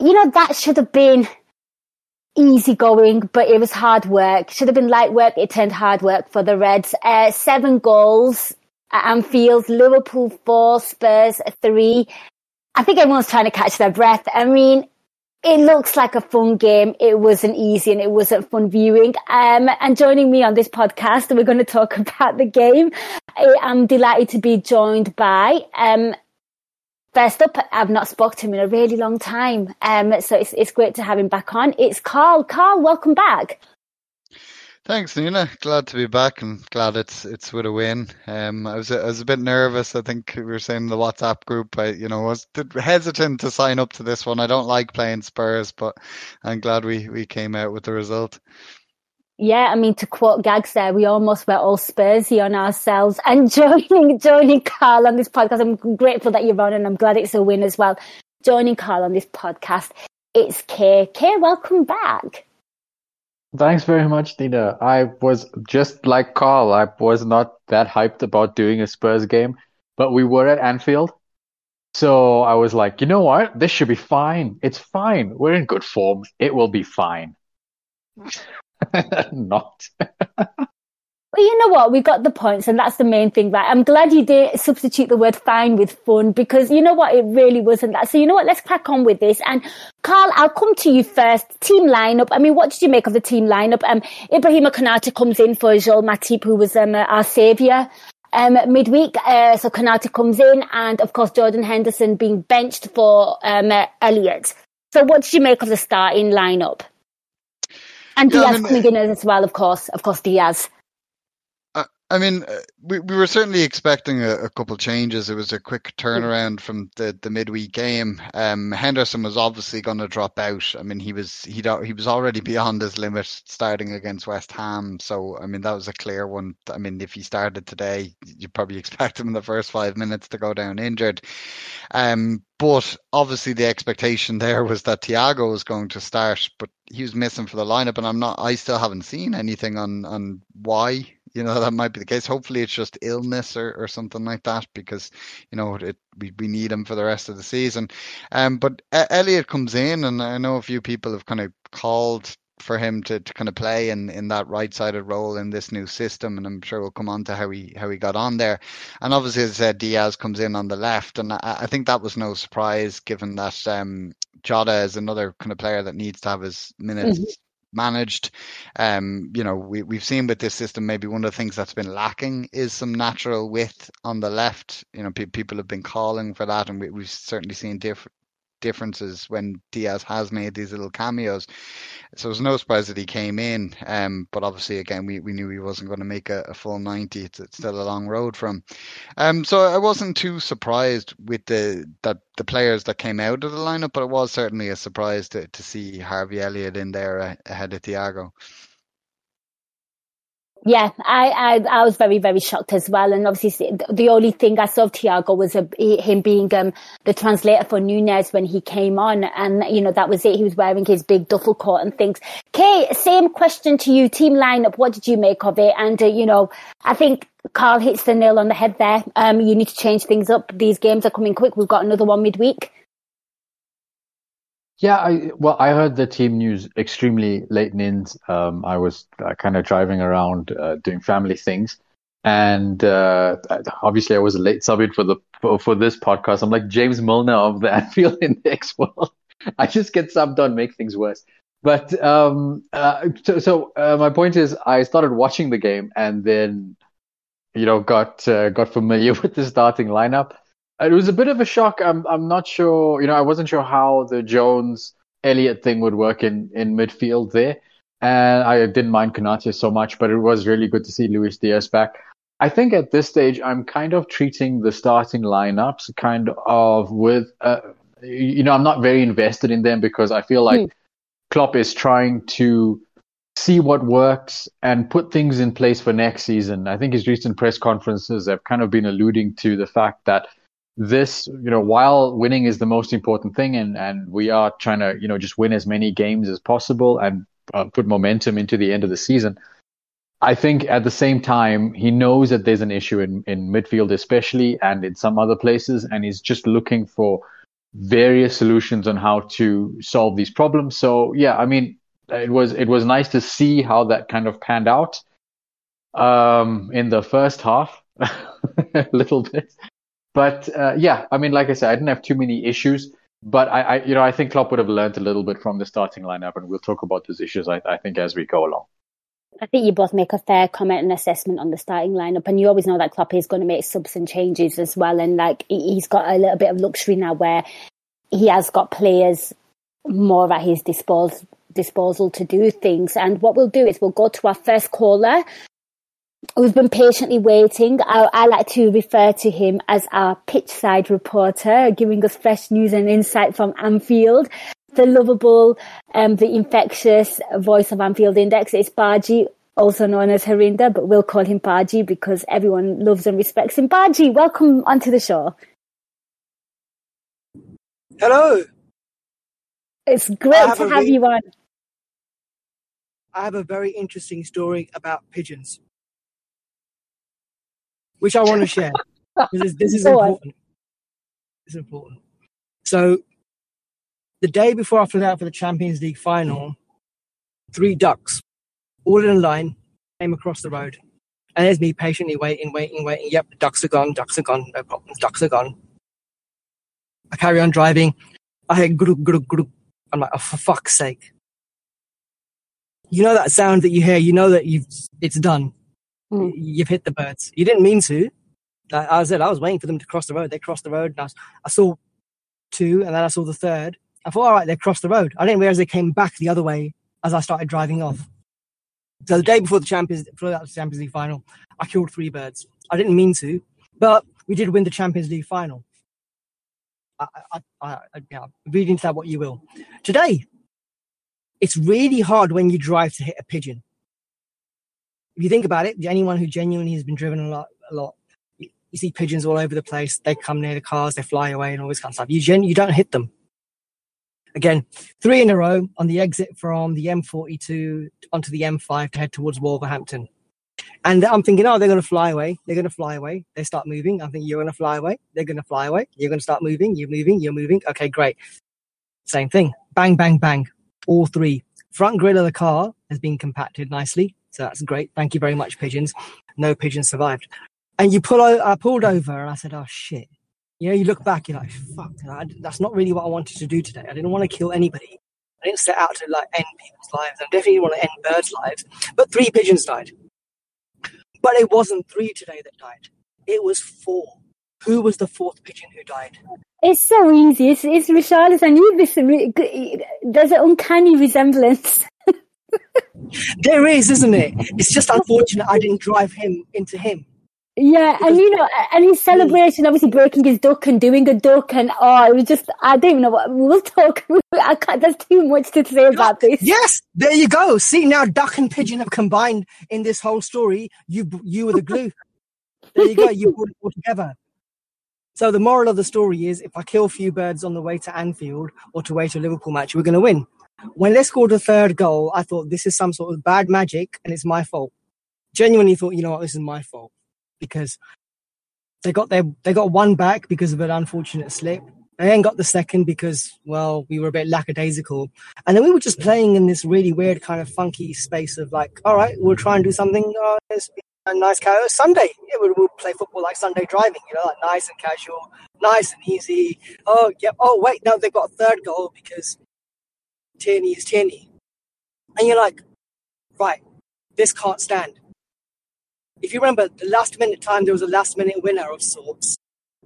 you know, that should have been easy going, but it was hard work. Should have been light work. It turned hard work for the Reds. Uh, seven goals at Anfield, Liverpool four, Spurs three. I think everyone's trying to catch their breath. I mean, it looks like a fun game. It wasn't easy and it wasn't fun viewing. Um, and joining me on this podcast, we're going to talk about the game. I'm delighted to be joined by, um, First up, I've not spoken to him in a really long time, um, so it's it's great to have him back on. It's Carl. Carl, welcome back. Thanks, Nina. Glad to be back and glad it's it's with a win. Um, I was I was a bit nervous. I think we were saying the WhatsApp group. I you know was hesitant to sign up to this one. I don't like playing Spurs, but I'm glad we we came out with the result. Yeah, I mean to quote Gags there, we almost were all Spursy on ourselves. And joining joining Carl on this podcast, I'm grateful that you're on, and I'm glad it's a win as well. Joining Carl on this podcast, it's Kay. Kay, welcome back. Thanks very much, Nina. I was just like Carl. I was not that hyped about doing a Spurs game, but we were at Anfield. So I was like, you know what? This should be fine. It's fine. We're in good form. It will be fine. not. Well, you know what? We got the points, and that's the main thing, right? I'm glad you did substitute the word fine with fun because you know what? It really wasn't that. So, you know what? Let's crack on with this. And Carl, I'll come to you first. Team lineup. I mean, what did you make of the team lineup? Um, Ibrahima Konate comes in for Joel Matip, who was um, our saviour. Um, midweek, uh, so Konate comes in, and of course Jordan Henderson being benched for um, uh, Elliott. So, what did you make of the starting lineup? And Diaz coming in as well, of course. Of course, Diaz. I mean, uh, we, we were certainly expecting a, a couple changes. It was a quick turnaround from the, the midweek game. Um, Henderson was obviously going to drop out. I mean, he was he he was already beyond his limit starting against West Ham. So I mean, that was a clear one. I mean, if he started today, you'd probably expect him in the first five minutes to go down injured. Um, but obviously the expectation there was that Thiago was going to start, but he was missing for the lineup, and I'm not. I still haven't seen anything on on why you know that might be the case. Hopefully, it's just illness or, or something like that because you know it, we we need him for the rest of the season. Um, but Elliott comes in, and I know a few people have kind of called for him to, to kind of play in, in that right sided role in this new system, and I'm sure we'll come on to how he how he got on there. And obviously, as said, Diaz comes in on the left, and I, I think that was no surprise given that um, is another kind of player that needs to have his minutes. Mm-hmm managed. Um, you know, we, we've seen with this system, maybe one of the things that's been lacking is some natural width on the left. You know, pe- people have been calling for that, and we, we've certainly seen different differences when Diaz has made these little cameos. So it was no surprise that he came in. Um, but obviously, again, we, we knew he wasn't going to make a, a full 90. It's, it's, still a long road from. Um, so I wasn't too surprised with the that the players that came out of the lineup, but it was certainly a surprise to, to see Harvey Elliott in there ahead of Thiago. Yeah, I, I, I was very very shocked as well, and obviously the only thing I saw of Thiago was a, him being um, the translator for Nunez when he came on, and you know that was it. He was wearing his big duffel coat and things. Kay, same question to you. Team lineup, what did you make of it? And uh, you know, I think Carl hits the nail on the head there. Um, you need to change things up. These games are coming quick. We've got another one midweek. Yeah, I, well, I heard the team news extremely late in. Um, I was uh, kind of driving around uh, doing family things, and uh, obviously I was a late subbing for the for, for, this podcast. I'm like James Milner of the Anfield Index world. I just get subbed on, make things worse. But um, uh, so, so uh, my point is, I started watching the game and then, you know, got uh, got familiar with the starting lineup. It was a bit of a shock. I'm I'm not sure. You know, I wasn't sure how the Jones Elliott thing would work in in midfield there, and I didn't mind Konate so much. But it was really good to see Luis Diaz back. I think at this stage, I'm kind of treating the starting lineups kind of with, uh, you know, I'm not very invested in them because I feel like mm. Klopp is trying to see what works and put things in place for next season. I think his recent press conferences have kind of been alluding to the fact that this, you know, while winning is the most important thing and, and we are trying to, you know, just win as many games as possible and uh, put momentum into the end of the season I think at the same time, he knows that there's an issue in, in midfield, especially, and in some other places, and he's just looking for various solutions on how to solve these problems. So yeah, I mean, it was it was nice to see how that kind of panned out um, in the first half, a little bit. But uh, yeah, I mean, like I said, I didn't have too many issues. But I, I, you know, I think Klopp would have learned a little bit from the starting lineup, and we'll talk about those issues. I, I think as we go along. I think you both make a fair comment and assessment on the starting lineup, and you always know that Klopp is going to make subs and changes as well. And like he's got a little bit of luxury now where he has got players more at his disposal disposal to do things. And what we'll do is we'll go to our first caller. We've been patiently waiting. I, I like to refer to him as our pitch side reporter, giving us fresh news and insight from Anfield the lovable, um, the infectious voice of Anfield Index is Baji, also known as Harinder, but we'll call him Baji because everyone loves and respects him. Baji, welcome onto the show. Hello. It's great to have re- you on. I have a very interesting story about pigeons, which I want to share. this this is important. It's important. So the day before I flew out for the Champions League final, three ducks, all in a line, came across the road. And there's me patiently waiting, waiting, waiting. Yep, the ducks are gone, ducks are gone, no problems, ducks are gone. I carry on driving. I hear grug, grug, grug. I'm like, oh, for fuck's sake. You know that sound that you hear, you know that you've, it's done. Mm. You've hit the birds. You didn't mean to. I, I said, I was waiting for them to cross the road. They crossed the road. And I, I saw two, and then I saw the third. I thought, all right, they crossed the road. I didn't realize they came back the other way as I started driving off. So the day before the Champions, before the Champions League final, I killed three birds. I didn't mean to, but we did win the Champions League final. I, I, I, I yeah, read into that what you will. Today, it's really hard when you drive to hit a pigeon. If you think about it, anyone who genuinely has been driven a lot, a lot, you, see pigeons all over the place. They come near the cars, they fly away, and all this kind of stuff. You gen, you don't hit them. Again, three in a row on the exit from the M42 onto the M5 to head towards Wolverhampton. And I'm thinking, oh, they're going to fly away. They're going to fly away. They start moving. I'm thinking, you're going to fly away. They're going to fly away. You're going to start moving. You're moving. You're moving. Okay, great. Same thing. Bang, bang, bang. All three. Front grille of the car has been compacted nicely. So that's great. Thank you very much, pigeons. No pigeons survived. And you pull, I pulled over and I said, oh shit you know, you look back, you're like, fuck, that's not really what I wanted to do today. I didn't want to kill anybody. I didn't set out to like end people's lives. I definitely want to end birds' lives. But three pigeons died. But it wasn't three today that died. It was four. Who was the fourth pigeon who died? It's so easy. It's, it's Richarlison. You listen. There's an uncanny resemblance. there is, isn't it? It's just unfortunate I didn't drive him into him. Yeah, and you know, and his celebration, obviously breaking his duck and doing a duck, and oh, it was just, I don't even know what, we'll talk, I can't, there's too much to say about this. Yes, there you go. See, now duck and pigeon have combined in this whole story. You, you were the glue. there you go, you put it all together. So the moral of the story is if I kill a few birds on the way to Anfield or to way to a Liverpool match, we're going to win. When they scored the third goal, I thought this is some sort of bad magic and it's my fault. Genuinely thought, you know what, this is my fault because they got their they got one back because of an unfortunate slip. They then got the second because well we were a bit lackadaisical, and then we were just playing in this really weird kind of funky space of like, all right, we'll try and do something. Uh, a nice casual Sunday. Yeah, we'll, we'll, play football like Sunday driving, you know, like nice and casual, nice and easy. Oh, yeah. Oh, wait, no, they've got a third goal because Tierney is Tierney. And you're like, right, this can't stand. If you remember, the last minute time, there was a last minute winner of sorts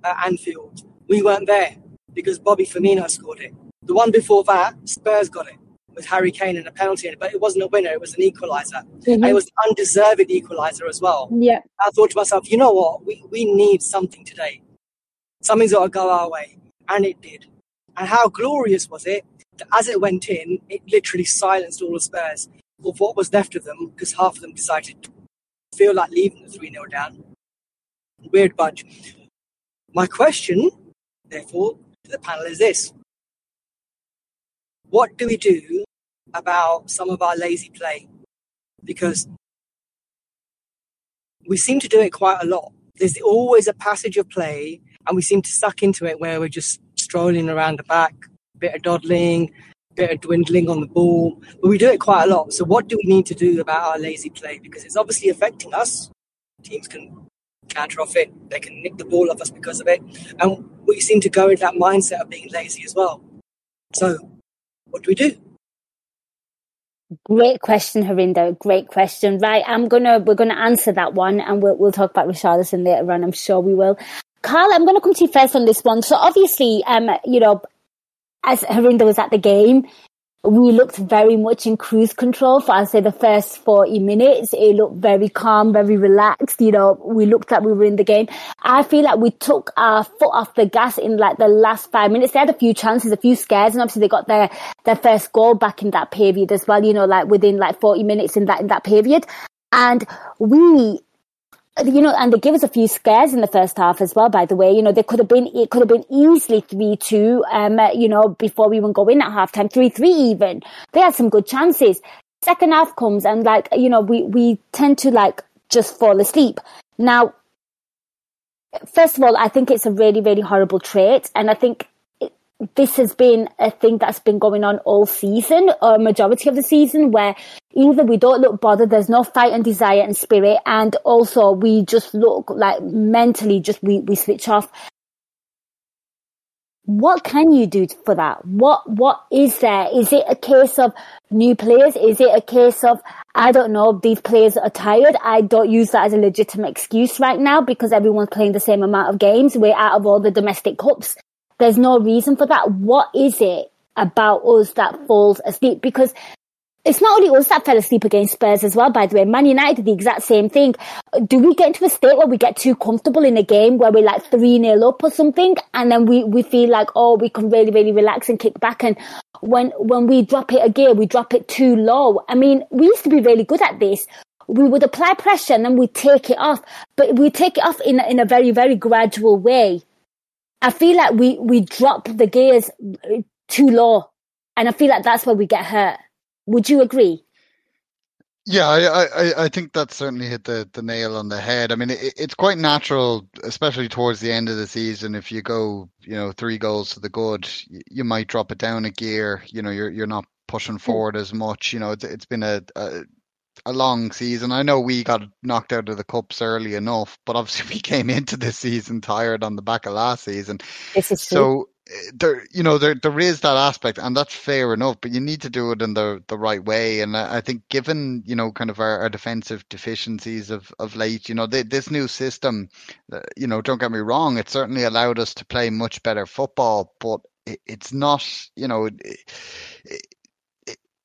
at Anfield. We weren't there because Bobby Firmino scored it. The one before that, Spurs got it with Harry Kane and a penalty in it, but it wasn't a winner, it was an equaliser. Mm-hmm. And it was an undeserved equaliser as well. Yeah. I thought to myself, you know what? We, we need something today. Something's got to go our way. And it did. And how glorious was it as it went in, it literally silenced all the Spurs of what was left of them because half of them decided to feel like leaving the 3 0 down. Weird bunch. My question, therefore, to the panel is this What do we do about some of our lazy play? Because we seem to do it quite a lot. There's always a passage of play, and we seem to suck into it where we're just strolling around the back, bit of dawdling, bit of dwindling on the ball, but we do it quite a lot. So, what do we need to do about our lazy play? Because it's obviously affecting us. Teams can counter off it, they can nick the ball off us because of it. And we seem to go into that mindset of being lazy as well. So, what do we do? Great question, Harinder. Great question. Right, I'm gonna we're gonna answer that one, and we'll we'll talk about Richarlison later on. I'm sure we will. Carl, I'm going to come to you first on this one. So obviously, um, you know, as Harinder was at the game, we looked very much in cruise control for I'd say the first 40 minutes. It looked very calm, very relaxed. You know, we looked like we were in the game. I feel like we took our foot off the gas in like the last five minutes. They had a few chances, a few scares, and obviously they got their, their first goal back in that period as well, you know, like within like 40 minutes in that, in that period. And we you know, and they give us a few scares in the first half as well. By the way, you know, they could have been it could have been easily three two. Um, you know, before we even go in at half time, three three even. They had some good chances. Second half comes and like you know, we we tend to like just fall asleep. Now, first of all, I think it's a really really horrible trait, and I think this has been a thing that's been going on all season, or majority of the season, where either we don't look bothered, there's no fight and desire and spirit, and also we just look like mentally just we, we switch off. What can you do for that? What what is there? Is it a case of new players? Is it a case of I don't know, these players are tired. I don't use that as a legitimate excuse right now because everyone's playing the same amount of games. We're out of all the domestic cups. There's no reason for that. What is it about us that falls asleep? Because it's not only us that fell asleep against Spurs as well, by the way. Man United did the exact same thing. Do we get into a state where we get too comfortable in a game where we're like 3 0 up or something? And then we, we feel like, oh, we can really, really relax and kick back. And when, when we drop it a gear, we drop it too low. I mean, we used to be really good at this. We would apply pressure and then we take it off, but we take it off in, in a very, very gradual way. I feel like we, we drop the gears too low. And I feel like that's where we get hurt. Would you agree? Yeah, I, I, I think that certainly hit the, the nail on the head. I mean, it, it's quite natural, especially towards the end of the season. If you go, you know, three goals to the good, you might drop it down a gear. You know, you're you're not pushing hmm. forward as much. You know, it's, it's been a, a a long season. I know we got knocked out of the cups early enough, but obviously we came into this season tired on the back of last season. so eh, there, you know, there there is that aspect, and that's fair enough. But you need to do it in the the right way. And I, think, given you know, kind of our, our defensive deficiencies of of late, you know, this new system, uh, you know, don't get me wrong, it certainly allowed us to play much better football, but it's not, you know.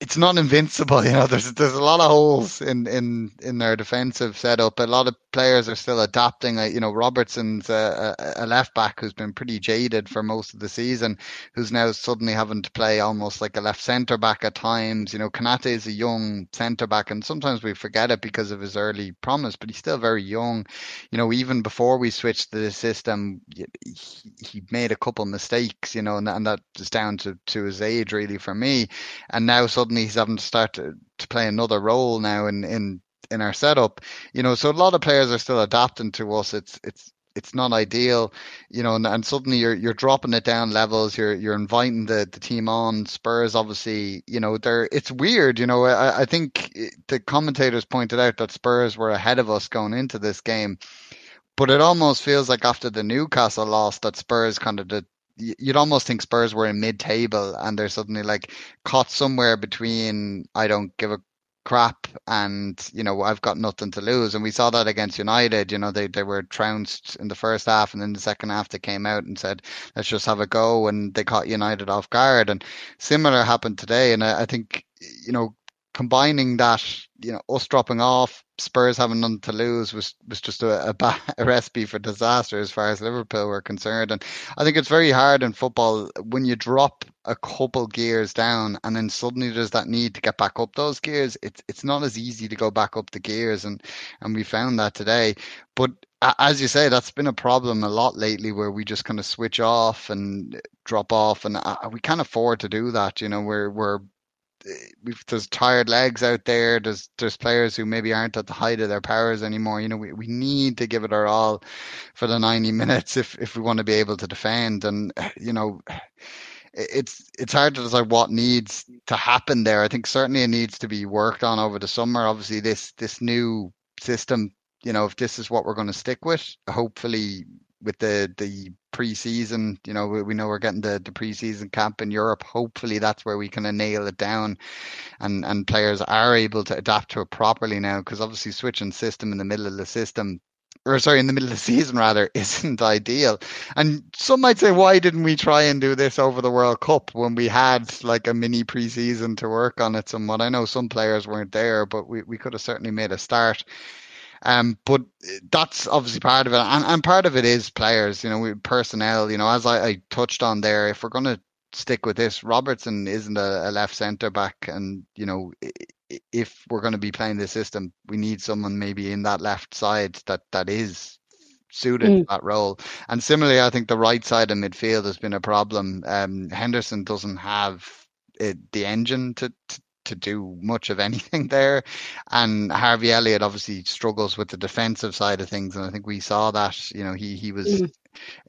It, it's not invincible. You know, there's there's a lot of holes in in in their defensive setup. A lot of players are still adapting. You know, Robertson's a, a, left back who's been pretty jaded for most of the season, who's now suddenly having to play almost like a left centre back at times. You know, Konate is a young centre back, and sometimes we forget it because of his early promise, but he's still very young. You know, even before we switched the system, he, he made a couple mistakes. You know, and, and that is down to to his age really for me. And now suddenly he's having to start to, to play another role now in in in our setup. You know, so a lot of players are still adapting to us. It's it's it's not ideal, you know, and, and, suddenly you're you're dropping it down levels. You're you're inviting the, the team on. Spurs, obviously, you know, they're it's weird. You know, I, I think the commentators pointed out that Spurs were ahead of us going into this game, but it almost feels like after the Newcastle loss that Spurs kind of you'd almost think Spurs were in mid-table and they're suddenly like caught somewhere between I don't give a crap and you know I've got nothing to lose. And we saw that against United you know they they were trounced in the first half and then the second half they came out and said let's just have a go and they caught United off guard. And similar happened today. And I, I think you know combining that, you know, us dropping off, Spurs having nothing to lose was was just a, a, a, recipe for disaster as far as Liverpool were concerned. And I think it's very hard in football when you drop a couple gears down and then suddenly there's that need to get back up those gears. It's it's not as easy to go back up the gears, and and we found that today. But as you say, that's been a problem a lot lately, where we just kind of switch off and drop off, and uh, we can't afford to do that. You know, we're we're we've there's tired legs out there. There's there's players who maybe aren't at the height of their powers anymore. You know, we, we need to give it our all for the 90 minutes if if we want to be able to defend. And you know, it's it's hard to decide what needs to happen there. I think certainly it needs to be worked on over the summer. Obviously, this this new system. You know, if this is what we're going to stick with, hopefully with the the preseason. You know, we, we know we're getting the, the preseason camp in Europe. Hopefully, that's where we kind of nail it down, and and players are able to adapt to it properly now. Because obviously, switching system in the middle of the system. Or sorry, in the middle of the season rather, isn't ideal. And some might say, why didn't we try and do this over the World Cup when we had like a mini preseason to work on it somewhat? I know some players weren't there, but we, we could have certainly made a start. Um, but that's obviously part of it, and, and part of it is players. You know, personnel. You know, as I, I touched on there, if we're going to stick with this, Robertson isn't a, a left centre back, and you know, if we're going to be playing this system, we need someone maybe in that left side that that is suited mm. that role. And similarly, I think the right side of midfield has been a problem. Um, Henderson doesn't have it, the engine to, to to do much of anything there. And Harvey Elliott obviously struggles with the defensive side of things, and I think we saw that. You know, he he was mm.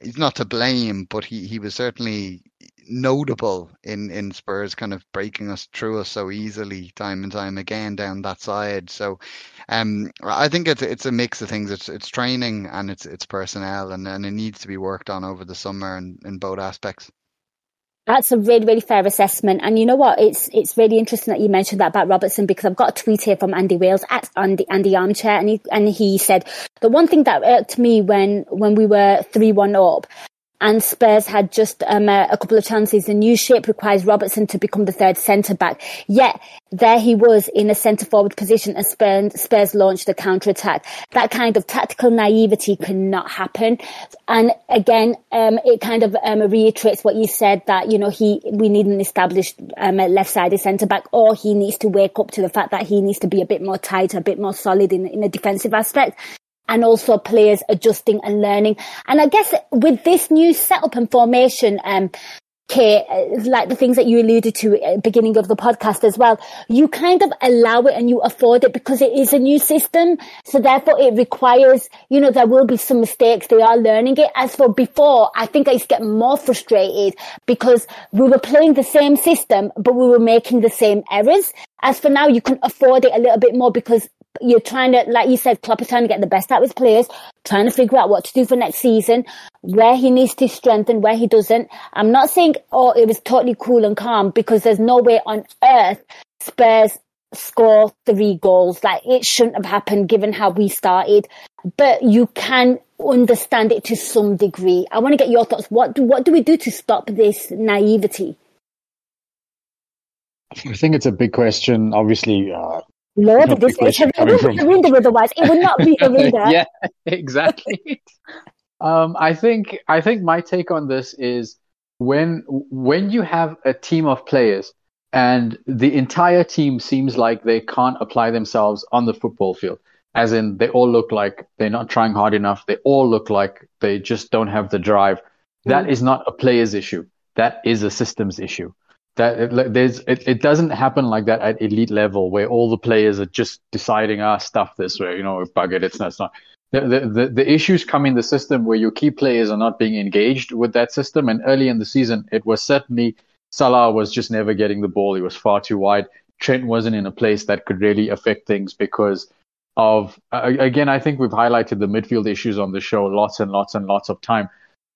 he's not to blame, but he he was certainly notable in in Spurs kind of breaking us through us so easily time and time again down that side. So um I think it's it's a mix of things. It's it's training and it's it's personnel and, and it needs to be worked on over the summer in, in both aspects. That's a really, really fair assessment. And you know what? It's it's really interesting that you mentioned that about Robertson because I've got a tweet here from Andy Wales at Andy, Andy Armchair, and he and he said the one thing that irked me when when we were three one up and Spurs had just um, a, a, couple of chances. The new shape requires Robertson to become the third centre back. Yet there he was in a centre forward position as Spurs, Spurs launched a counter attack. That kind of tactical naivety cannot happen. And again, um, it kind of um, reiterates what you said that you know he we need an established um, left sided centre back, or he needs to wake up to the fact that he needs to be a bit more tight, a bit more solid in in a defensive aspect and also players adjusting and learning. And I guess with this new setup and formation, um, Kate, uh, like the things that you alluded to at the beginning of the podcast as well, you kind of allow it and you afford it because it is a new system. So therefore it requires, you know, there will be some mistakes. They are learning it. As for before, I think I used to get more frustrated because we were playing the same system, but we were making the same errors. As for now, you can afford it a little bit more because you're trying to, like you said, Klopp is trying to get the best out of his players, trying to figure out what to do for next season, where he needs to strengthen, where he doesn't. I'm not saying, oh, it was totally cool and calm because there's no way on earth Spurs score three goals. Like it shouldn't have happened given how we started, but you can understand it to some degree. I want to get your thoughts. What do, what do we do to stop this naivety? I think it's a big question. Obviously, uh, Lord, this is it would be otherwise. It would not be Harinder. yeah, exactly. um, I think I think my take on this is when when you have a team of players and the entire team seems like they can't apply themselves on the football field. As in, they all look like they're not trying hard enough. They all look like they just don't have the drive. That mm. is not a player's issue. That is a systems issue that there's it, it doesn't happen like that at elite level where all the players are just deciding ah stuff this way you know bug it it's not, it's not. The, the, the issues come in the system where your key players are not being engaged with that system. And early in the season it was certainly Salah was just never getting the ball. He was far too wide. Trent wasn't in a place that could really affect things because of uh, again I think we've highlighted the midfield issues on the show lots and lots and lots of time.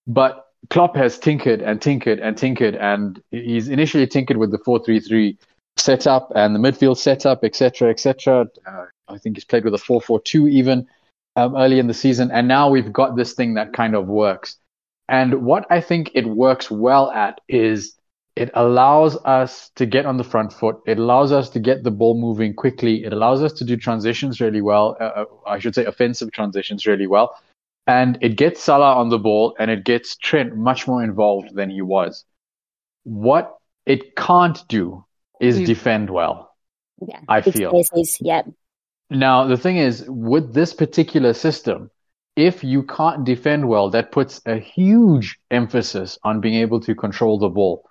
But Klopp has tinkered and tinkered and tinkered, and he's initially tinkered with the four-three-three setup and the midfield setup, etc., etc. Uh, I think he's played with a four-four-two even um, early in the season, and now we've got this thing that kind of works. And what I think it works well at is it allows us to get on the front foot. It allows us to get the ball moving quickly. It allows us to do transitions really well. Uh, uh I should say offensive transitions really well. And it gets Salah on the ball and it gets Trent much more involved than he was. What it can't do is mm. defend well. Yeah, I feel. Cases, yeah. Now, the thing is, with this particular system, if you can't defend well, that puts a huge emphasis on being able to control the ball.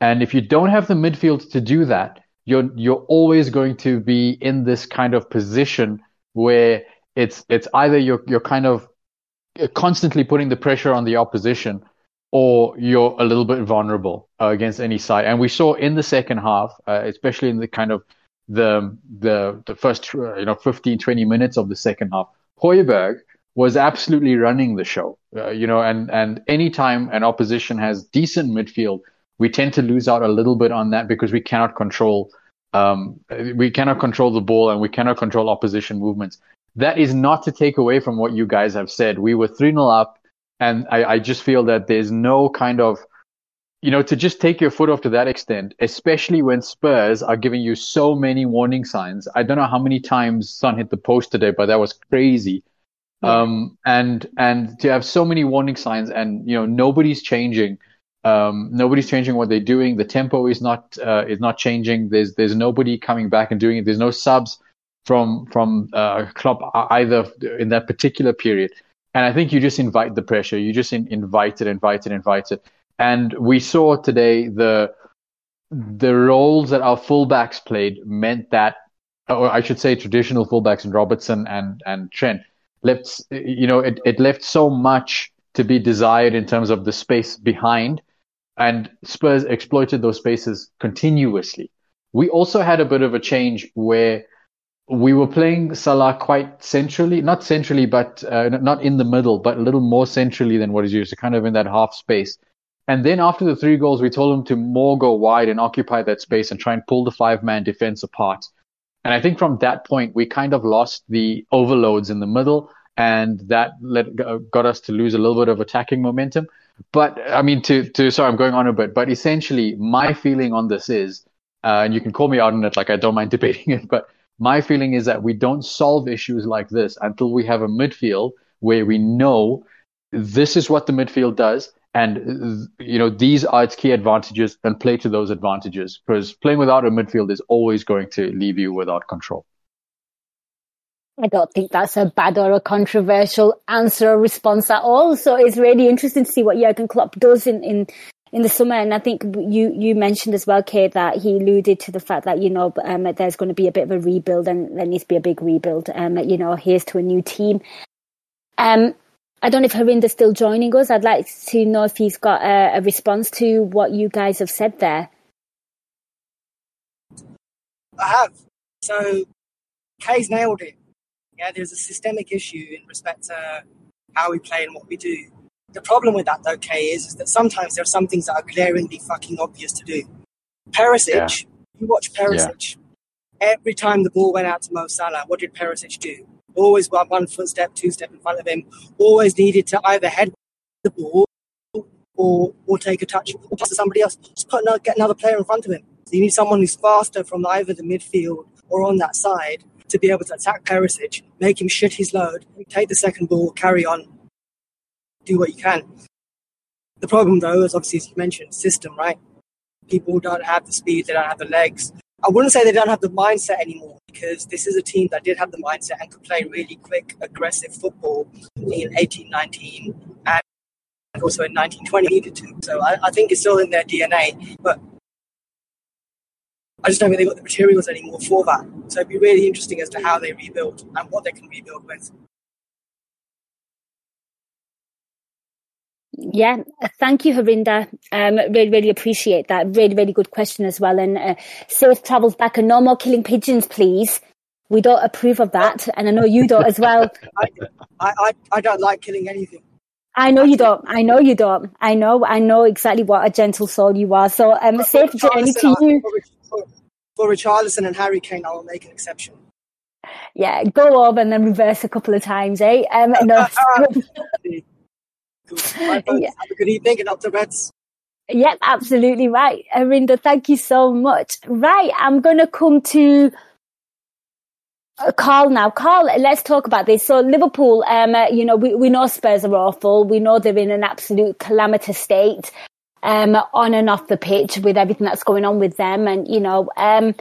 And if you don't have the midfield to do that, you're you're always going to be in this kind of position where it's it's either you're you're kind of constantly putting the pressure on the opposition or you're a little bit vulnerable uh, against any side. And we saw in the second half, uh, especially in the kind of the the the first uh, you know 15 20 minutes of the second half, Højbjerg was absolutely running the show. Uh, you know, and and anytime an opposition has decent midfield, we tend to lose out a little bit on that because we cannot control um, we cannot control the ball and we cannot control opposition movements. That is not to take away from what you guys have said. We were 3 0 up, and I, I just feel that there's no kind of you know, to just take your foot off to that extent, especially when Spurs are giving you so many warning signs. I don't know how many times Sun hit the post today, but that was crazy. Um, and and to have so many warning signs, and you know, nobody's changing. Um, nobody's changing what they're doing. The tempo is not uh, is not changing. There's there's nobody coming back and doing it. There's no subs from from uh, Klopp either in that particular period. And I think you just invite the pressure. You just in, invite it, invite it, invite it. And we saw today the the roles that our fullbacks played meant that, or I should say, traditional fullbacks in Robertson and and Trent left. You know, it, it left so much to be desired in terms of the space behind and Spurs exploited those spaces continuously. We also had a bit of a change where we were playing Salah quite centrally, not centrally, but uh, not in the middle, but a little more centrally than what is used, kind of in that half space. And then after the three goals, we told him to more go wide and occupy that space and try and pull the five man defense apart. And I think from that point, we kind of lost the overloads in the middle, and that let, got us to lose a little bit of attacking momentum. But I mean, to to sorry, I'm going on a bit, but essentially, my feeling on this is, uh, and you can call me out on it, like I don't mind debating it, but my feeling is that we don't solve issues like this until we have a midfield where we know this is what the midfield does, and you know these are its key advantages, and play to those advantages. Because playing without a midfield is always going to leave you without control. I don't think that's a bad or a controversial answer or response at all. So it's really interesting to see what Jurgen Klopp does in, in, in the summer. And I think you, you mentioned as well, Kate, that he alluded to the fact that, you know, um, there's going to be a bit of a rebuild and there needs to be a big rebuild. Um, you know, here's to a new team. Um, I don't know if Harinder's still joining us. I'd like to know if he's got a, a response to what you guys have said there. I have. So Kay's nailed it. Yeah, there's a systemic issue in respect to how we play and what we do. The problem with that, though, Kay, is, is that sometimes there are some things that are glaringly fucking obvious to do. Perisic, yeah. you watch Perisic. Yeah. Every time the ball went out to Mo Salah, what did Perisic do? Always one, one footstep, two step in front of him. Always needed to either head the ball or or take a touch or pass to somebody else. Just put another, get another player in front of him. So you need someone who's faster from either the midfield or on that side to be able to attack Perisic, make him shit his load, take the second ball, carry on, do what you can. The problem, though, is obviously, as you mentioned, system, right? People don't have the speed, they don't have the legs. I wouldn't say they don't have the mindset anymore because this is a team that did have the mindset and could play really quick, aggressive football in 1819 and also in 1920 needed to. So I, I think it's still in their DNA. But I just don't think they've got the materials anymore for that. So it'd be really interesting as to how they rebuild and what they can rebuild with. Yeah, thank you, Harinder. Um, really, really appreciate that. Really, really good question as well. And uh, safe travels back and no more killing pigeons, please. We don't approve of that, and I know you don't as well. I, I, I don't like killing anything. I know you don't. I know you don't. I know. I know exactly what a gentle soul you are. So, um, safe journey to you. For, for Richarlison and Harry Kane, I will make an exception. Yeah, go over and then reverse a couple of times, eh? Um, no. cool. Yeah. Have a good evening and up to beds. Yep, absolutely right. Arinda, thank you so much. Right, I'm going to come to uh, Carl now. Carl, let's talk about this. So Liverpool, um, uh, you know, we, we know Spurs are awful. We know they're in an absolute calamitous state, um, on and off the pitch with everything that's going on with them. And, you know, um,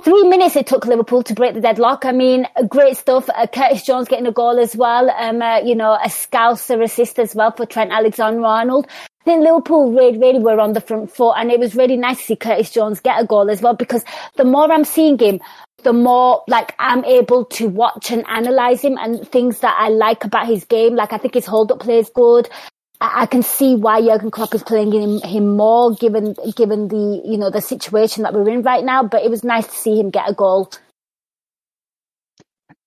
Three minutes it took Liverpool to break the deadlock. I mean, great stuff. Uh, Curtis Jones getting a goal as well. Um, uh, you know, a Scouser assist as well for Trent Alexander-Arnold. I think Liverpool really, really were on the front foot and it was really nice to see Curtis Jones get a goal as well because the more I'm seeing him, the more like I'm able to watch and analyze him and things that I like about his game. Like I think his hold up play is good. I can see why Jurgen Klopp is playing him, him more, given given the you know the situation that we're in right now. But it was nice to see him get a goal.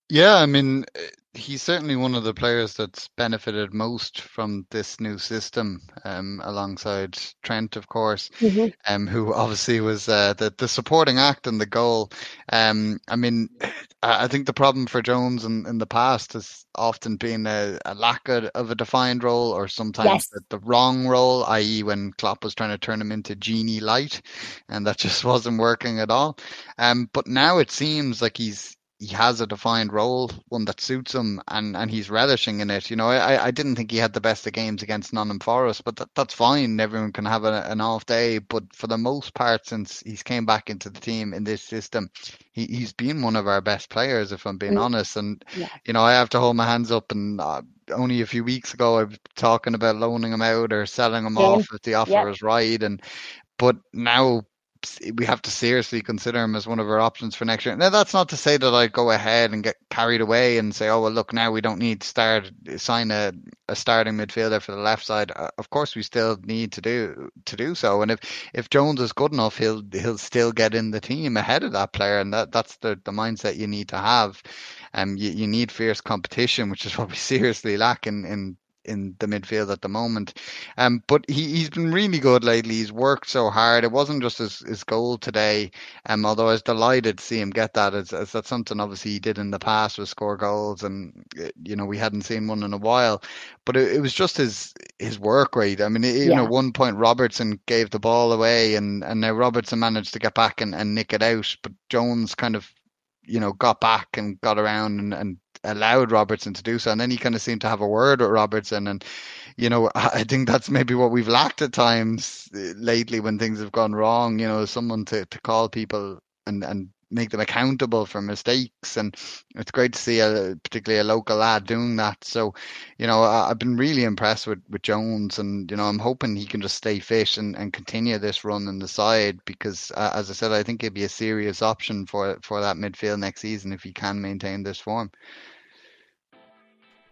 Yeah, I mean, he's certainly one of the players that's benefited most from this new system, um, alongside Trent, of course, mm-hmm. um, who obviously was uh, the the supporting act and the goal. Um, I mean, I think the problem for Jones in, in the past has often been a, a lack of, of, a defined role, or sometimes yes. the, the, wrong role, i.e., when Klopp was trying to turn him into Gini Light, and that just wasn't working at all. Um, but now it seems like he's he has a defined role, one that suits him, and, and he's relishing in it. You know, I, I didn't think he had the best of games against Nottingham Forest, but that, that's fine. Everyone can have a, an off day. But for the most part, since he's came back into the team in this system, he, he's been one of our best players, if I'm being mm. honest. And, yeah. you know, I have to hold my hands up. And uh, only a few weeks ago, I was talking about loaning him out or selling him yeah. off if the offer yeah. is right. And, but now we have to seriously consider him as one of our options for next year. Now, that's not to say that I'd go ahead and get carried away and say, "Oh well, look, now we don't need to start sign a, a starting midfielder for the left side." Uh, of course, we still need to do to do so. And if if Jones is good enough, he'll he'll still get in the team ahead of that player, and that that's the the mindset you need to have. Um, you, you need fierce competition, which is what we seriously lack in, in in the midfield at the moment. Um, but he, he's been really good lately. He's worked so hard. It wasn't just his, his goal today. Um, although I was delighted to see him get that. As, as that's something obviously he did in the past was score goals, and you know we hadn't seen one in a while. But it, it was just his his work rate. I mean, you yeah. know, one point Robertson gave the ball away, and and now Robertson managed to get back and, and nick it out, but Jones kind of you know, got back and got around and, and allowed Robertson to do so. And then he kind of seemed to have a word with Robertson. And, you know, I think that's maybe what we've lacked at times uh, lately when things have gone wrong, you know, someone to, to call people and, and make them accountable for mistakes. And it's great to see a particularly a local lad doing that. So, you know, I, have been really impressed with, with Jones, and you know, I'm hoping he can just stay fit and, and continue this run in the side because, uh, as I said, I think it'd be a serious option for for that midfield next season if he can maintain this form.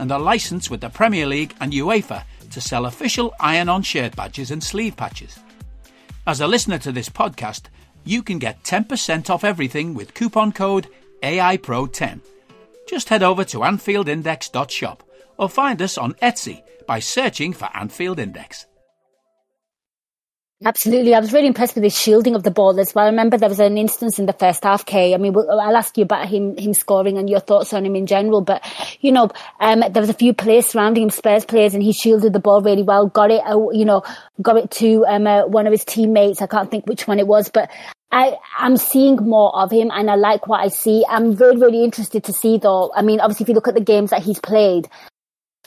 and are licensed with the Premier League and UEFA to sell official iron on shirt badges and sleeve patches. As a listener to this podcast, you can get 10% off everything with coupon code AIPRO10. Just head over to AnfieldIndex.shop or find us on Etsy by searching for Anfield Index. Absolutely. I was really impressed with his shielding of the ball as well. I remember there was an instance in the first half, Kay. I mean, I'll ask you about him, him scoring and your thoughts on him in general. But, you know, um, there was a few players surrounding him, Spurs players, and he shielded the ball really well, got it, uh, you know, got it to, um, uh, one of his teammates. I can't think which one it was, but I, I'm seeing more of him and I like what I see. I'm really, really interested to see though. I mean, obviously if you look at the games that he's played,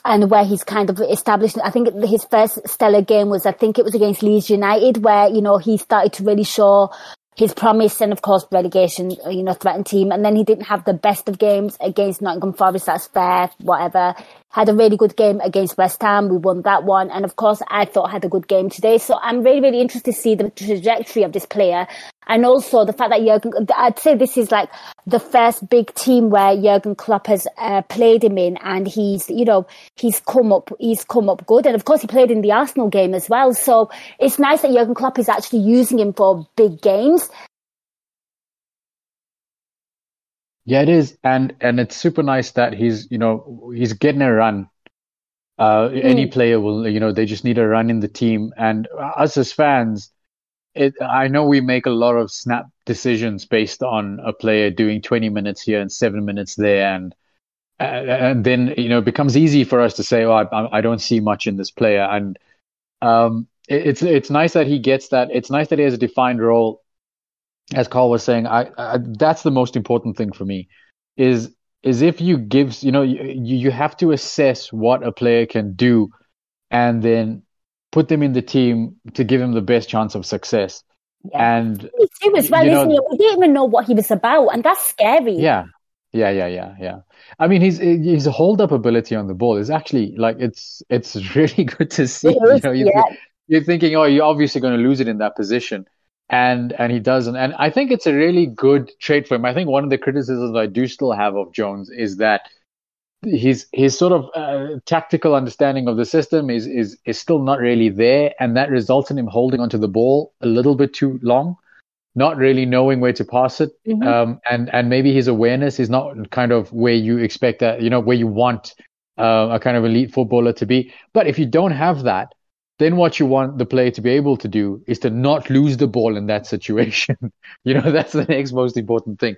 and where he's kind of established. I think his first stellar game was, I think it was against Leeds United, where you know he started to really show his promise, and of course relegation, you know, threatened team. And then he didn't have the best of games against Nottingham Forest. That's fair, whatever. Had a really good game against West Ham. We won that one. And of course, I thought had a good game today. So I'm really, really interested to see the trajectory of this player. And also the fact that Jurgen, I'd say this is like the first big team where Jurgen Klopp has uh, played him in and he's, you know, he's come up, he's come up good. And of course he played in the Arsenal game as well. So it's nice that Jurgen Klopp is actually using him for big games. Yeah, it is, and and it's super nice that he's you know he's getting a run. Uh, mm. Any player will you know they just need a run in the team, and us as fans, it I know we make a lot of snap decisions based on a player doing 20 minutes here and seven minutes there, and and then you know it becomes easy for us to say, oh, I I don't see much in this player, and um, it's it's nice that he gets that. It's nice that he has a defined role as Karl was saying, I, I, that's the most important thing for me is is if you give you know you, you have to assess what a player can do and then put them in the team to give him the best chance of success. Yeah. And me too as well, isn't it? We didn't even know what he was about, and that's scary. Yeah, yeah, yeah, yeah, yeah. I mean, his his hold up ability on the ball is actually like it's it's really good to see. you know, you, yeah. you're thinking, oh, you're obviously going to lose it in that position, and and he doesn't. And I think it's a really good trait for him. I think one of the criticisms I do still have of Jones is that his his sort of uh, tactical understanding of the system is is is still not really there, and that results in him holding onto the ball a little bit too long, not really knowing where to pass it, mm-hmm. um, and and maybe his awareness is not kind of where you expect that you know where you want uh, a kind of elite footballer to be. But if you don't have that, then what you want the player to be able to do is to not lose the ball in that situation. you know, that's the next most important thing.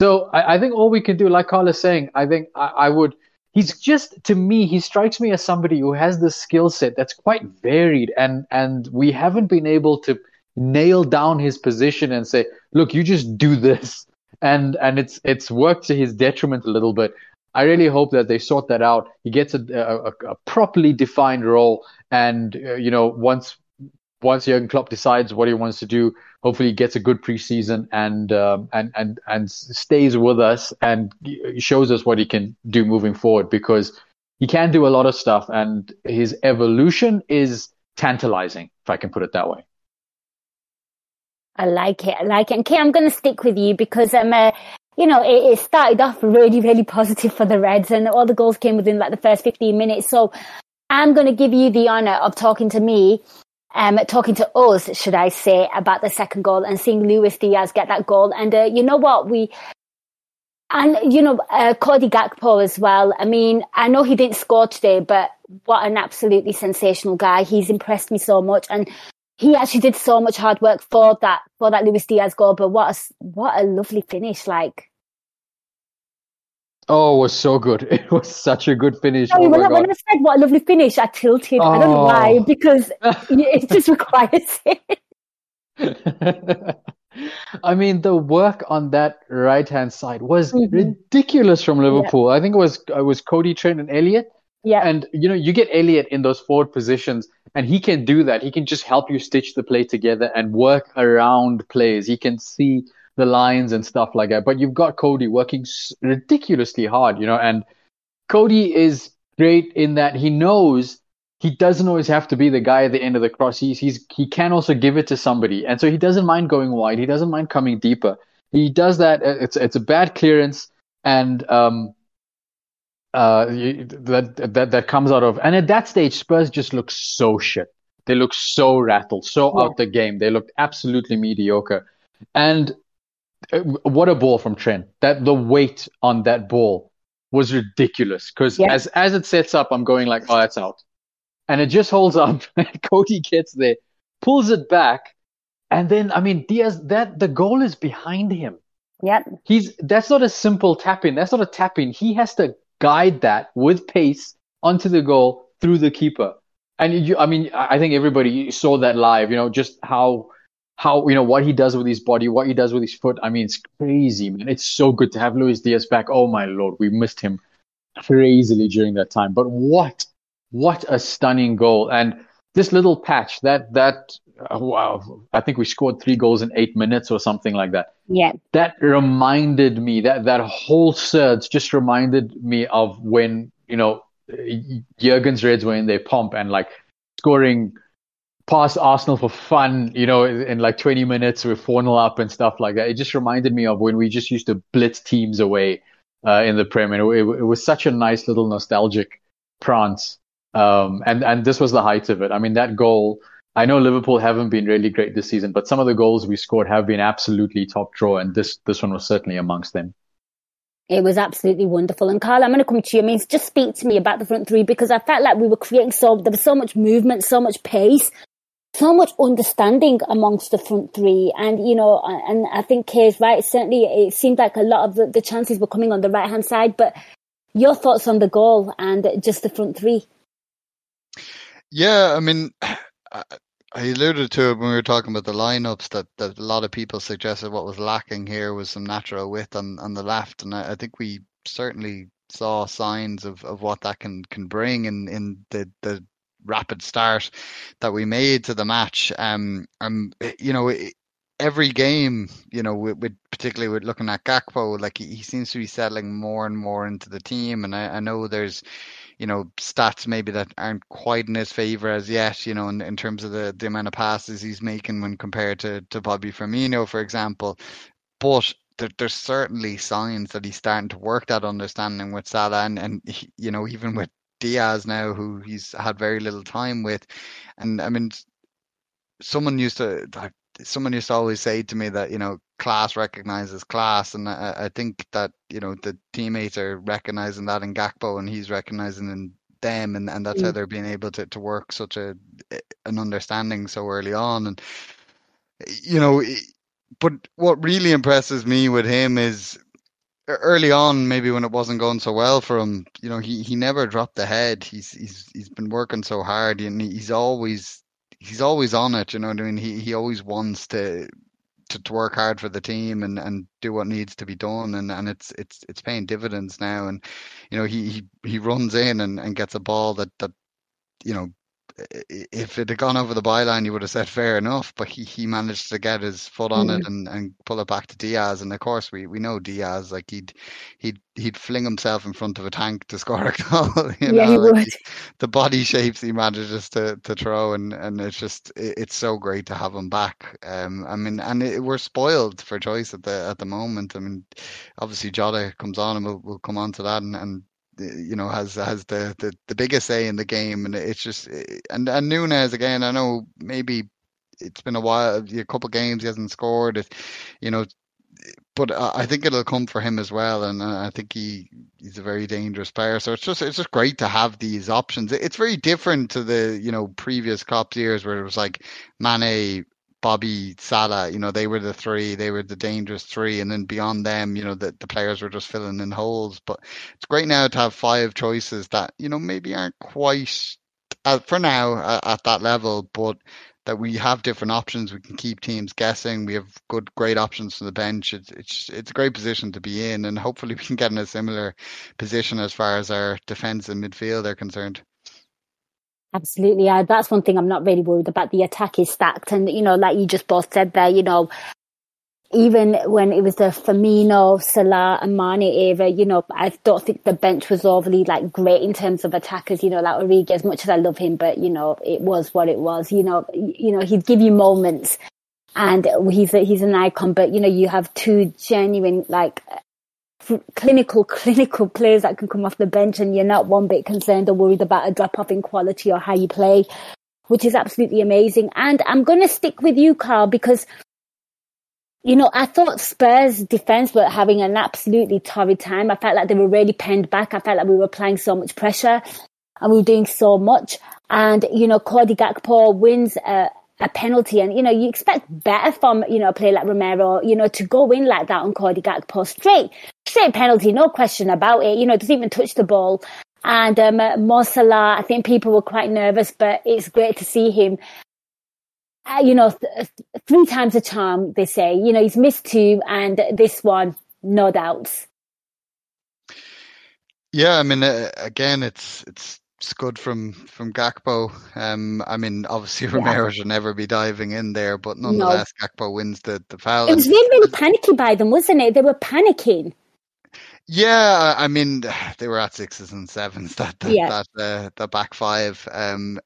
So I, I think all we can do, like Karl is saying, I think I, I, would. He's just to me, he strikes me as somebody who has the skill set that's quite varied, and and we haven't been able to nail down his position and say, look, you just do this, and and it's it's worked to his detriment a little bit. I really hope that they sort that out. He gets a, a, a properly defined role, and uh, you know, once once Jurgen Klopp decides what he wants to do, hopefully he gets a good preseason and um, and and and stays with us and shows us what he can do moving forward because he can do a lot of stuff, and his evolution is tantalizing, if I can put it that way. I like it. I like it. And Kay, I'm going to stick with you because I'm um, uh, you know, it, it, started off really, really positive for the Reds and all the goals came within like the first 15 minutes. So I'm going to give you the honor of talking to me, um, talking to us, should I say, about the second goal and seeing Luis Diaz get that goal. And, uh, you know what? We, and, you know, uh, Cody Gakpo as well. I mean, I know he didn't score today, but what an absolutely sensational guy. He's impressed me so much. And he actually did so much hard work for that for that Luis Diaz goal. But what a what a lovely finish! Like, oh, it was so good. It was such a good finish. oh when, I, when, I, said what a lovely finish, I tilted. Oh. I don't know why oh. because it just requires it. I mean, the work on that right hand side was mm-hmm. ridiculous from Liverpool. Yeah. I think it was it was Cody Trent and Elliott. Yeah. And you know, you get Elliott in those forward positions, and he can do that. He can just help you stitch the play together and work around plays. He can see the lines and stuff like that. But you've got Cody working ridiculously hard, you know, and Cody is great in that he knows he doesn't always have to be the guy at the end of the cross. He's, he's he can also give it to somebody, and so he doesn't mind going wide. He doesn't mind coming deeper. He does that. It's it's a bad clearance, and um, uh, that that that comes out of. And at that stage, Spurs just look so shit. They look so rattled, so yeah. out the game. They looked absolutely mediocre. And uh, what a ball from Trent! That the weight on that ball was ridiculous. Because yeah. as as it sets up, I'm going like, oh, that's out, and it just holds up. Cody gets there, pulls it back, and then I mean Diaz. That the goal is behind him. Yeah. He's that's not a simple tap in. That's not a tap in. He has to guide that with pace onto the goal through the keeper. And you, I mean, I think everybody saw that live. You know, just how how you know what he does with his body, what he does with his foot. I mean, it's crazy, man. It's so good to have Luis Diaz back. Oh my lord, we missed him crazily during that time. But what what a stunning goal! And this little patch that that wow, I think we scored three goals in eight minutes or something like that. Yeah. That reminded me that that whole surge just reminded me of when you know Jurgen's Reds were in their pomp and like scoring past Arsenal for fun, you know, in like 20 minutes with 4 0 up and stuff like that. It just reminded me of when we just used to blitz teams away uh, in the Prem. And it, it, was such a nice little nostalgic prance. Um, and, and this was the height of it. I mean, that goal, I know Liverpool haven't been really great this season, but some of the goals we scored have been absolutely top draw. And this, this one was certainly amongst them. It was absolutely wonderful. And Karl, I'm going to come to you. I mean, just speak to me about the front three because I felt like we were creating so, there was so much movement, so much pace so much understanding amongst the front three. And, you know, and I think Kay's right. Certainly, it seemed like a lot of the, the chances were coming on the right hand side. But your thoughts on the goal and just the front three? Yeah, I mean, I, alluded to it when we were talking about the lineups that, that a lot of people suggested what was lacking here was some natural width on, on the left. And I, I think we certainly saw signs of, of what that can, can bring in, in the, the rapid start that we made to the match. Um, um, you know, every game, you know, with, with, particularly with looking at Gakpo, like he, he, seems to be settling more and more into the team. And I, I, know there's, you know, stats maybe that aren't quite in his favor as yet, you know, in, in terms of the, the amount of passes he's making when compared to, to Bobby Firmino, for example. But there, there's certainly signs that he's starting to work that understanding with Salah, and, and he, you know even with Diaz now, who he's had very little time with, and I mean, someone used to someone used to always say to me that you know class recognizes class, and I, I think that you know the teammates are recognizing that in Gakpo, and he's recognizing in them, and, and that's mm. how they're being able to to work such a an understanding so early on, and you know. But what really impresses me with him is early on, maybe when it wasn't going so well for him, you know, he, he never dropped the head. He's he's he's been working so hard, and he's always he's always on it. You know what I mean? He he always wants to to, to work hard for the team and, and do what needs to be done, and, and it's it's it's paying dividends now. And you know, he he, he runs in and, and gets a ball that that you know if it had gone over the byline, you would have said fair enough. But he, he managed to get his foot on mm-hmm. it and, and pull it back to Diaz. And of course, we, we know Diaz like he'd he'd he'd fling himself in front of a tank to score a goal. You yeah, know, he like would. He, the body shapes he manages to, to throw, and, and it's just it, it's so great to have him back. Um, I mean, and it, we're spoiled for choice at the at the moment. I mean, obviously Jota comes on, and we'll, we'll come on to that, and, and you know has has the, the the biggest say in the game and it's just eh, and and Nunez again I know maybe it's been a while a couple of games he hasn't scored it you know but I think it'll come for him as well and I think he he's a very dangerous player so it's just it's just great to have these options. It's very different to the you know previous Klopp years where it was like Mane Bobby, Salah, you know, they were the three, they were the dangerous three, and then beyond them, you know, the, the players were just filling in holes. But it's great now to have five choices that, you know, maybe aren't quite uh, for now uh, at that level, but that we have different options. We can keep teams guessing. We have good, great options from the bench. It's it's it's a great position to be in, and hopefully we can get in a similar position as far as our defence and midfield are concerned. Absolutely. Yeah, that's one thing I'm not really worried about. The attack is stacked. And, you know, like you just both said there, you know, even when it was the Firmino, Salah and Mane era, you know, I don't think the bench was overly like great in terms of attackers, you know, like Origi, as much as I love him, but you know, it was what it was, you know, you know, he'd give you moments and he's a, he's an icon, but you know, you have two genuine like clinical, clinical players that can come off the bench and you're not one bit concerned or worried about a drop off in quality or how you play, which is absolutely amazing. And I'm going to stick with you, Karl, because, you know, I thought Spurs defense were having an absolutely torrid time. I felt like they were really penned back. I felt like we were applying so much pressure and we were doing so much. And, you know, Cody Gakpo wins, uh, a penalty. And, you know, you expect better from, you know, a player like Romero, you know, to go in like that on Cody Gakpo straight, straight penalty, no question about it. You know, it doesn't even touch the ball. And, um, Mo Salah, I think people were quite nervous, but it's great to see him. Uh, you know, th- three times a charm, they say. You know, he's missed two and this one, no doubts. Yeah, I mean, uh, again, it's it's it's good from from Gakpo. Um, I mean, obviously Romero should never be diving in there, but nonetheless, no. Gakpo wins the the foul. It was really really panicky by them, wasn't it? They were panicking. Yeah, I mean they were at sixes and sevens. That that Yeah. that, uh, that back five. Um,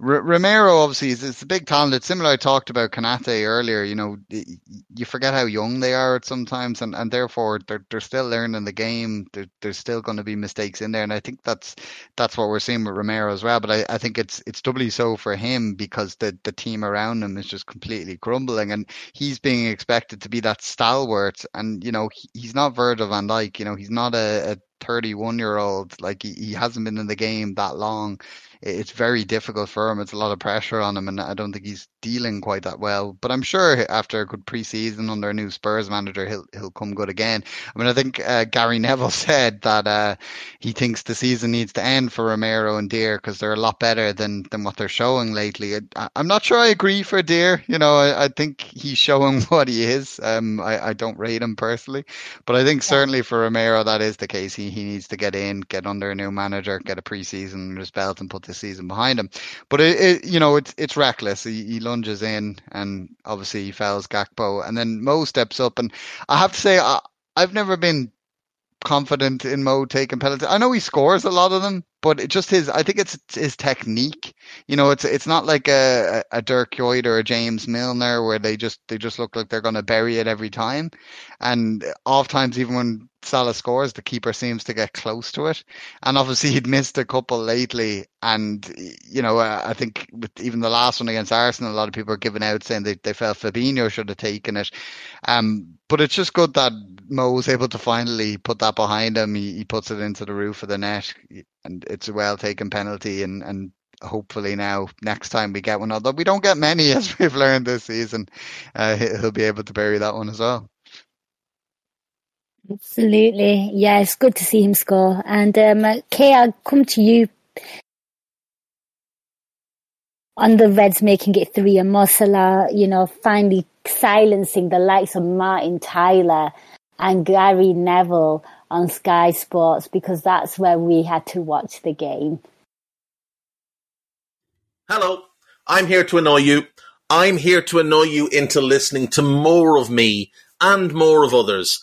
R- Romero obviously is, is a big talent. It's similar. I talked about Konate earlier. You know, you forget how young they are sometimes, and, and therefore they're they're still learning the game. There, there's still going to be mistakes in there, and I think that's that's what we're seeing with Romero as well. But I, I think it's it's doubly so for him because the the team around him is just completely crumbling, and he's being expected to be that stalwart. And you know, he's not Virgil van Dijk. You know, he's not a, a 31 year old. Like he, he hasn't been in the game that long. It- It's very difficult for him. It's a lot of pressure on him, and I don't think he's dealing quite that well. But I'm sure after a good preseason under a new Spurs manager, he'll he'll come good again. I mean, I think uh, Gary Neville said that uh, he thinks the season needs to end for Romero and Dier because they're a lot better than than what they're showing lately. I, I'm not sure I agree for Dier. You know, I, I think he's showing what he is. Um, I, I don't rate him personally, but I think certainly for Romero that is the case. He he needs to get in, get under a new manager, get a preseason under his belt, and put the season behind him. But it, it you know it's it's reckless. He, he lunges in, and obviously he fouls Gakpo, and then Mo steps up, and I have to say I, I've never been confident in Mo taking penalties. I know he scores a lot of them, but it just his. I think it's his technique. You know, it's it's not like a a Dirk Kuyt or a James Milner where they just they just look like they're going to bury it every time, and oftentimes even when Salah scores, the keeper seems to get close to it. And obviously he'd missed a couple lately, and you know uh, I think with even the last one against Arsenal, a lot of people are giving out saying they they felt Fabinho should have taken it. Um, but it's just good that Mo was able to finally put that behind him. He, he puts it into the roof of the net, and it's a well taken penalty. And, and hopefully now next time we get one, although we don't get many as we've learned this season, uh, he- he'll be able to bury that one as well. Absolutely. Yeah, it's good to see him score. And um, Kay, I'll come to you on the Reds making it three and Mo Salah, you know, finally silencing the likes of Martin Tyler and Gary Neville on Sky Sports because that's where we had to watch the game. Hello, I'm here to annoy you. I'm here to annoy you into listening to more of me and more of others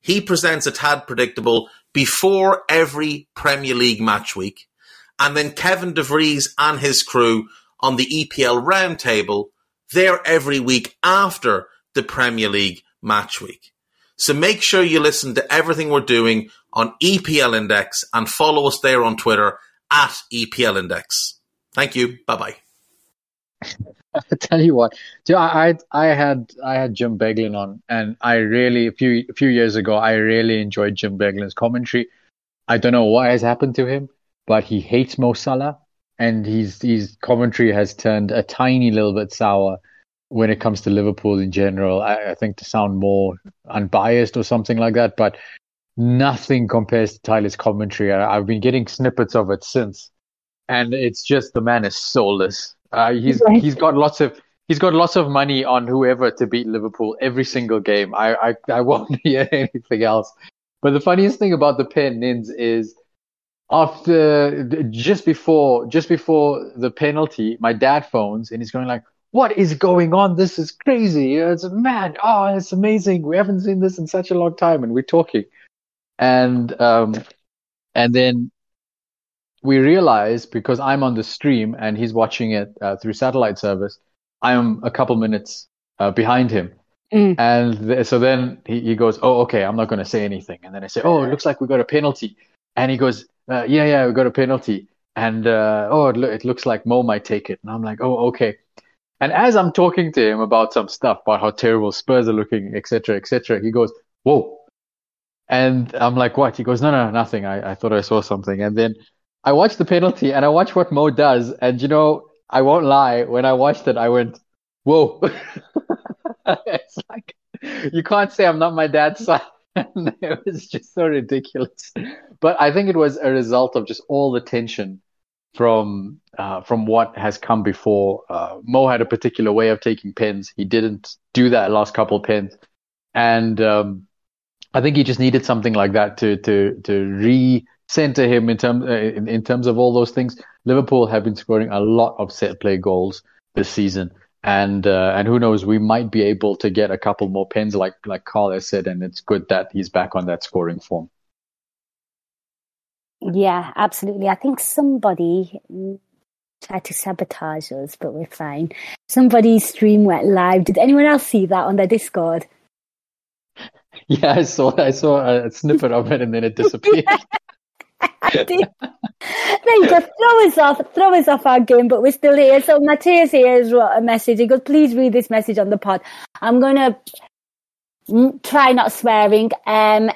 He presents a Tad Predictable before every Premier League match week. And then Kevin DeVries and his crew on the EPL Roundtable, they're every week after the Premier League match week. So make sure you listen to everything we're doing on EPL Index and follow us there on Twitter at EPL Index. Thank you. Bye bye. I tell you what, I I had I had Jim Beglin on, and I really a few a few years ago I really enjoyed Jim Beglin's commentary. I don't know what has happened to him, but he hates Mo Salah, and his his commentary has turned a tiny little bit sour when it comes to Liverpool in general. I, I think to sound more unbiased or something like that, but nothing compares to Tyler's commentary. I, I've been getting snippets of it since, and it's just the man is soulless. Uh, he's Right. he's got lots of he's got lots of money on whoever to beat Liverpool every single game. I I, I won't hear anything else. But the funniest thing about the pen nins is after just before just before the penalty, my dad phones and he's going like, "What is going on? This is crazy! It's mad! Oh, it's amazing! We haven't seen this in such a long time." And we're talking, and um, and then we realize because I'm on the stream and he's watching it uh, through satellite service, I am a couple minutes uh, behind him. Mm. And th- so then he, he goes, Oh, okay, I'm not going to say anything. And then I say, Oh, it looks like we got a penalty. And he goes, uh, Yeah, yeah, we got a penalty. And uh, oh, it, lo- it looks like Mo might take it. And I'm like, Oh, okay. And as I'm talking to him about some stuff about how terrible Spurs are looking, etc., etc., he goes, Whoa. And I'm like, What? He goes, No, no, nothing. I, I thought I saw something. And then I watched the penalty and I watched what Mo does. And you know, I won't lie, when I watched it, I went, Whoa. it's like, you can't say I'm not my dad's son. it was just so ridiculous. But I think it was a result of just all the tension from uh, from what has come before. Uh, Mo had a particular way of taking pins. He didn't do that last couple of pens, and um, I think he just needed something like that to to to re-center him in terms uh, in, in terms of all those things. Liverpool have been scoring a lot of set play goals this season, and uh, and who knows, we might be able to get a couple more pens, like like Karl has said, and it's good that he's back on that scoring form. Yeah, absolutely. I think somebody tried to sabotage us, but we're fine. Somebody's stream went live. Did anyone else see that on their Discord? Yeah, I saw I saw a snippet of it and then it disappeared. you go. Throw us off, throw us off our game, but we're still here. So Matthias here has wrote a message. He goes, please read this message on the pod. I'm gonna try not swearing. Um,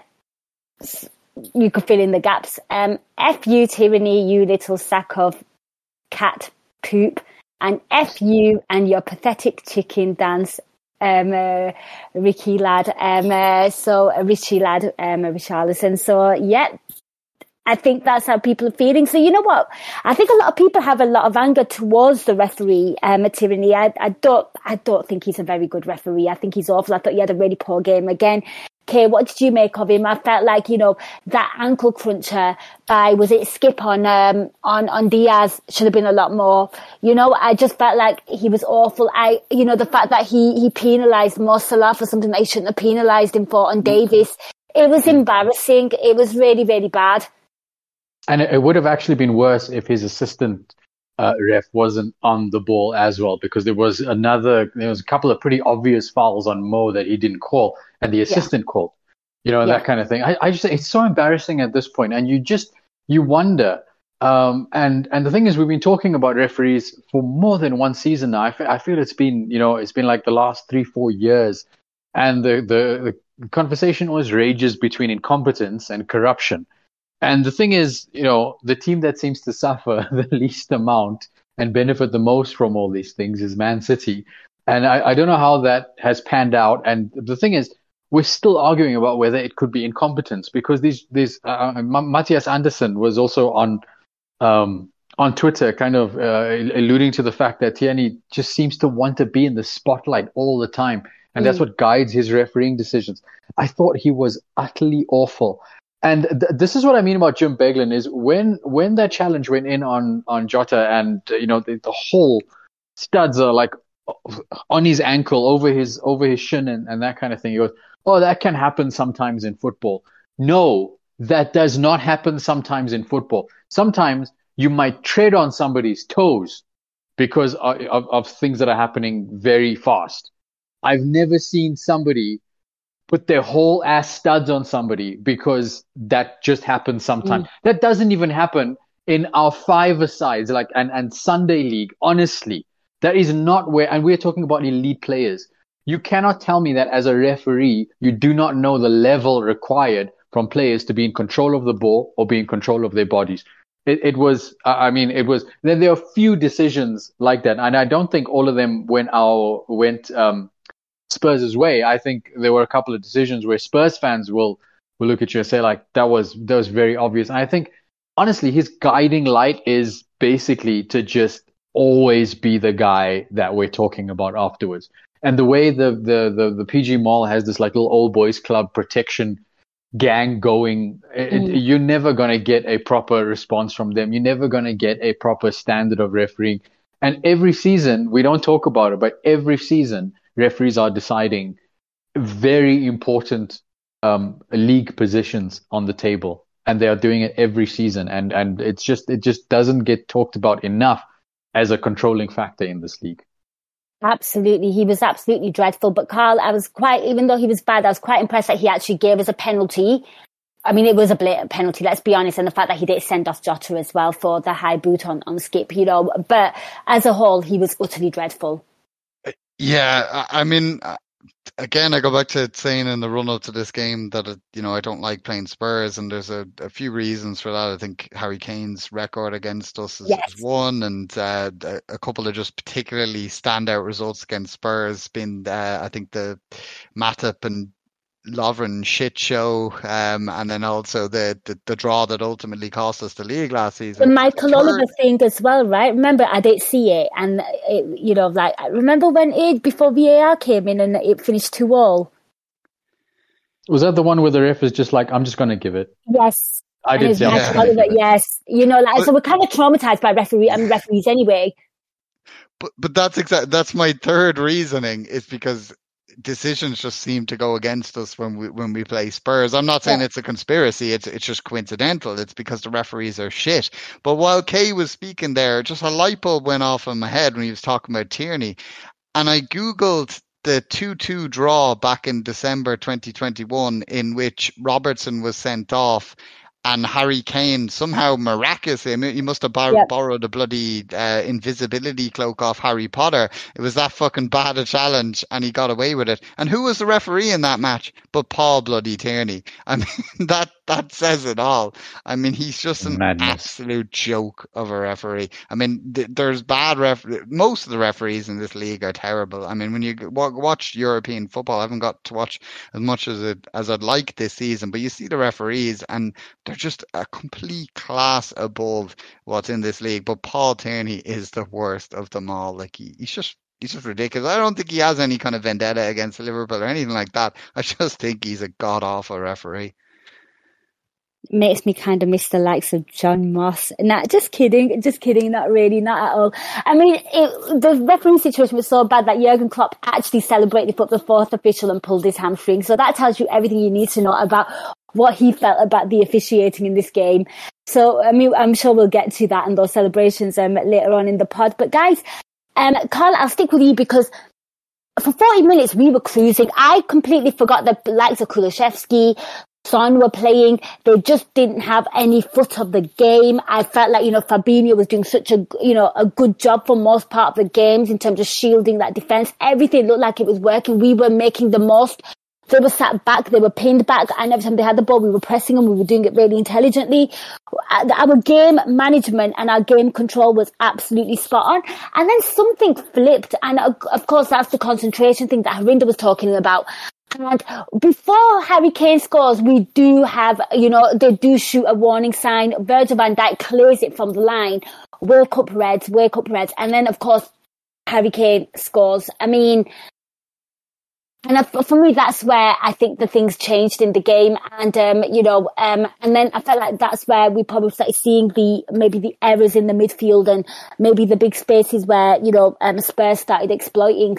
you could fill in the gaps. Um, F you Tierney, you little sack of cat poop, and F you and your pathetic chicken dance, um, uh, Ricky lad. Um, uh, so uh, Richie lad, um, Richarlison. So yeah, I think that's how people are feeling. So you know what? I think a lot of people have a lot of anger towards the referee, um, Tierney. I, I don't, I don't think he's a very good referee. I think he's awful. I thought he had a really poor game again. Okay, what did you make of him? I felt like you know that ankle cruncher by was it Skipp on um, on on Diaz should have been a lot more. You know, I just felt like he was awful. I you know the fact that he he penalised Mo Salah for something that he shouldn't have penalised him for on Davies. It was embarrassing. It was really really bad. And it would have actually been worse if his assistant uh, ref wasn't on the ball as well, because there was another, there was a couple of pretty obvious fouls on Mo that he didn't call, and the assistant yeah. called, you know, yeah. that kind of thing. I, I just, it's so embarrassing at this point, and you just, you wonder. Um, and and the thing is, we've been talking about referees for more than one season now. I, f- I feel it's been, you know, it's been like the last three, four years, and the the, the conversation always rages between incompetence and corruption. And the thing is, you know, the team that seems to suffer the least amount and benefit the most from all these things is Man City. And I, I don't know how that has panned out. And the thing is, we're still arguing about whether it could be incompetence because these these uh, uh Matthias Andersson was also on um, on Twitter, kind of uh, alluding to the fact that Tierney just seems to want to be in the spotlight all the time, and mm. that's what guides his refereeing decisions. I thought he was utterly awful. And th- this is what I mean about Jim Beglin is when when that challenge went in on on Jota and uh, you know the, the, whole studs are like on his ankle over his over his shin and, and that kind of thing. He goes, "Oh, that can happen sometimes in football." No, that does not happen sometimes in football. Sometimes you might tread on somebody's toes because of, of, of things that are happening very fast. I've never seen somebody put their whole ass studs on somebody because that just happens sometimes. Mm. That doesn't even happen in our five sides, like and, and Sunday league. Honestly, that is not where, and we're talking about elite players. You cannot tell me that as a referee, you do not know the level required from players to be in control of the ball or be in control of their bodies. It, it was, I mean, it was, Then there are few decisions like that. And I don't think all of them went our, went, um, Spurs' way, I think there were a couple of decisions where Spurs fans will will look at you and say like that was that was very obvious. And I think honestly, his guiding light is basically to just always be the guy that we're talking about afterwards. And the way the the the, the PGMOL has this like little old boys club protection gang going, it, mm. you're never gonna get a proper response from them. You're never gonna get a proper standard of refereeing. And every season, we don't talk about it, but every season referees are deciding very important um, league positions on the table, and they are doing it every season. And and it's just it just doesn't get talked about enough as a controlling factor in this league. Absolutely, he was absolutely dreadful. But Karl, I was quite, even though he was bad, I was quite impressed that he actually gave us a penalty. I mean, it was a blatant penalty, let's be honest, and the fact that he did send off Jota as well for the high boot on, on Skipp, you know. But as a whole, he was utterly dreadful. Yeah, I mean, uh, again, I go back to saying in the run up to this game that uh, you know I don't like playing Spurs, and there's a, a few reasons for that. I think Harry Kane's record against us is, yes. is one, and uh, a couple of just particularly standout results against Spurs. Being uh, I think the Matip and Lovren shit show, um, and then also the, the, the draw that ultimately cost us the league last season. The Michael Third, Oliver thing as well, right? Remember, I didn't see it, and it, you know, like remember when it before VAR came in and it finished two all. Was that the one where the ref is just like, "I'm just going to give it"? Yes, I did. Yeah. Oliver, yes, you know, like so we're kind of traumatized by referee and referees anyway. But but that's exactly that's my third reasoning is because decisions just seem to go against us when we when we play Spurs. I'm not saying yeah. it's a conspiracy. It's it's just coincidental. It's because the referees are shit. But while Kay was speaking there, just a light bulb went off in my head when he was talking about Tierney, and I googled the 2-2 draw back in December 2021 in which Robertson was sent off and Harry Kane somehow miraculously, I mean, he must have bar- yep. borrowed a bloody uh, invisibility cloak off Harry Potter. It was that fucking bad a challenge, and he got away with it. And who was the referee in that match? But Paul bloody Tierney. I mean, that that says it all. I mean, he's just an Madness. absolute joke of a referee. I mean, th- there's bad ref. Most of the referees in this league are terrible. I mean, when you w- watch European football, I haven't got to watch as much as it, as I'd like this season, but you see the referees, and they're just a complete class above what's in this league. But Paul Tierney is the worst of them all. Like he, he's just he's just ridiculous. I don't think he has any kind of vendetta against Liverpool or anything like that. I just think he's a god awful referee makes me kind of miss the likes of John Moss. Not just kidding, just kidding, not really, not at all. I mean, it, the referee situation was so bad that Jurgen Klopp actually celebrated for the fourth official and pulled his hamstring. So that tells you everything you need to know about what he felt about the officiating in this game. So, I mean, I'm sure we'll get to that and those celebrations um, later on in the pod. But guys, um, Karl, I'll stick with you because for 40 minutes we were cruising. I completely forgot the likes of Kulusevski, Son were playing. They just didn't have any foot of the game. I felt like, you know, Fabinho was doing such a, you know, a good job for most part of the games in terms of shielding that defense. Everything looked like it was working. We were making the most. They were sat back, they were pinned back, and every time they had the ball, we were pressing them, we were doing it really intelligently. Our game management and our game control was absolutely spot on. And then something flipped, and uh, of course, that's the concentration thing that Harinder was talking about. And before Harry Kane scores, we do have, you know, they do shoot a warning sign. Virgil van Dijk clears it from the line. Wake up Reds, wake up Reds. And then, of course, Harry Kane scores. I mean, and for me, that's where I think the things changed in the game. And, um, you know, um, and then I felt like that's where we probably started seeing the, maybe the errors in the midfield and maybe the big spaces where, you know, um, Spurs started exploiting.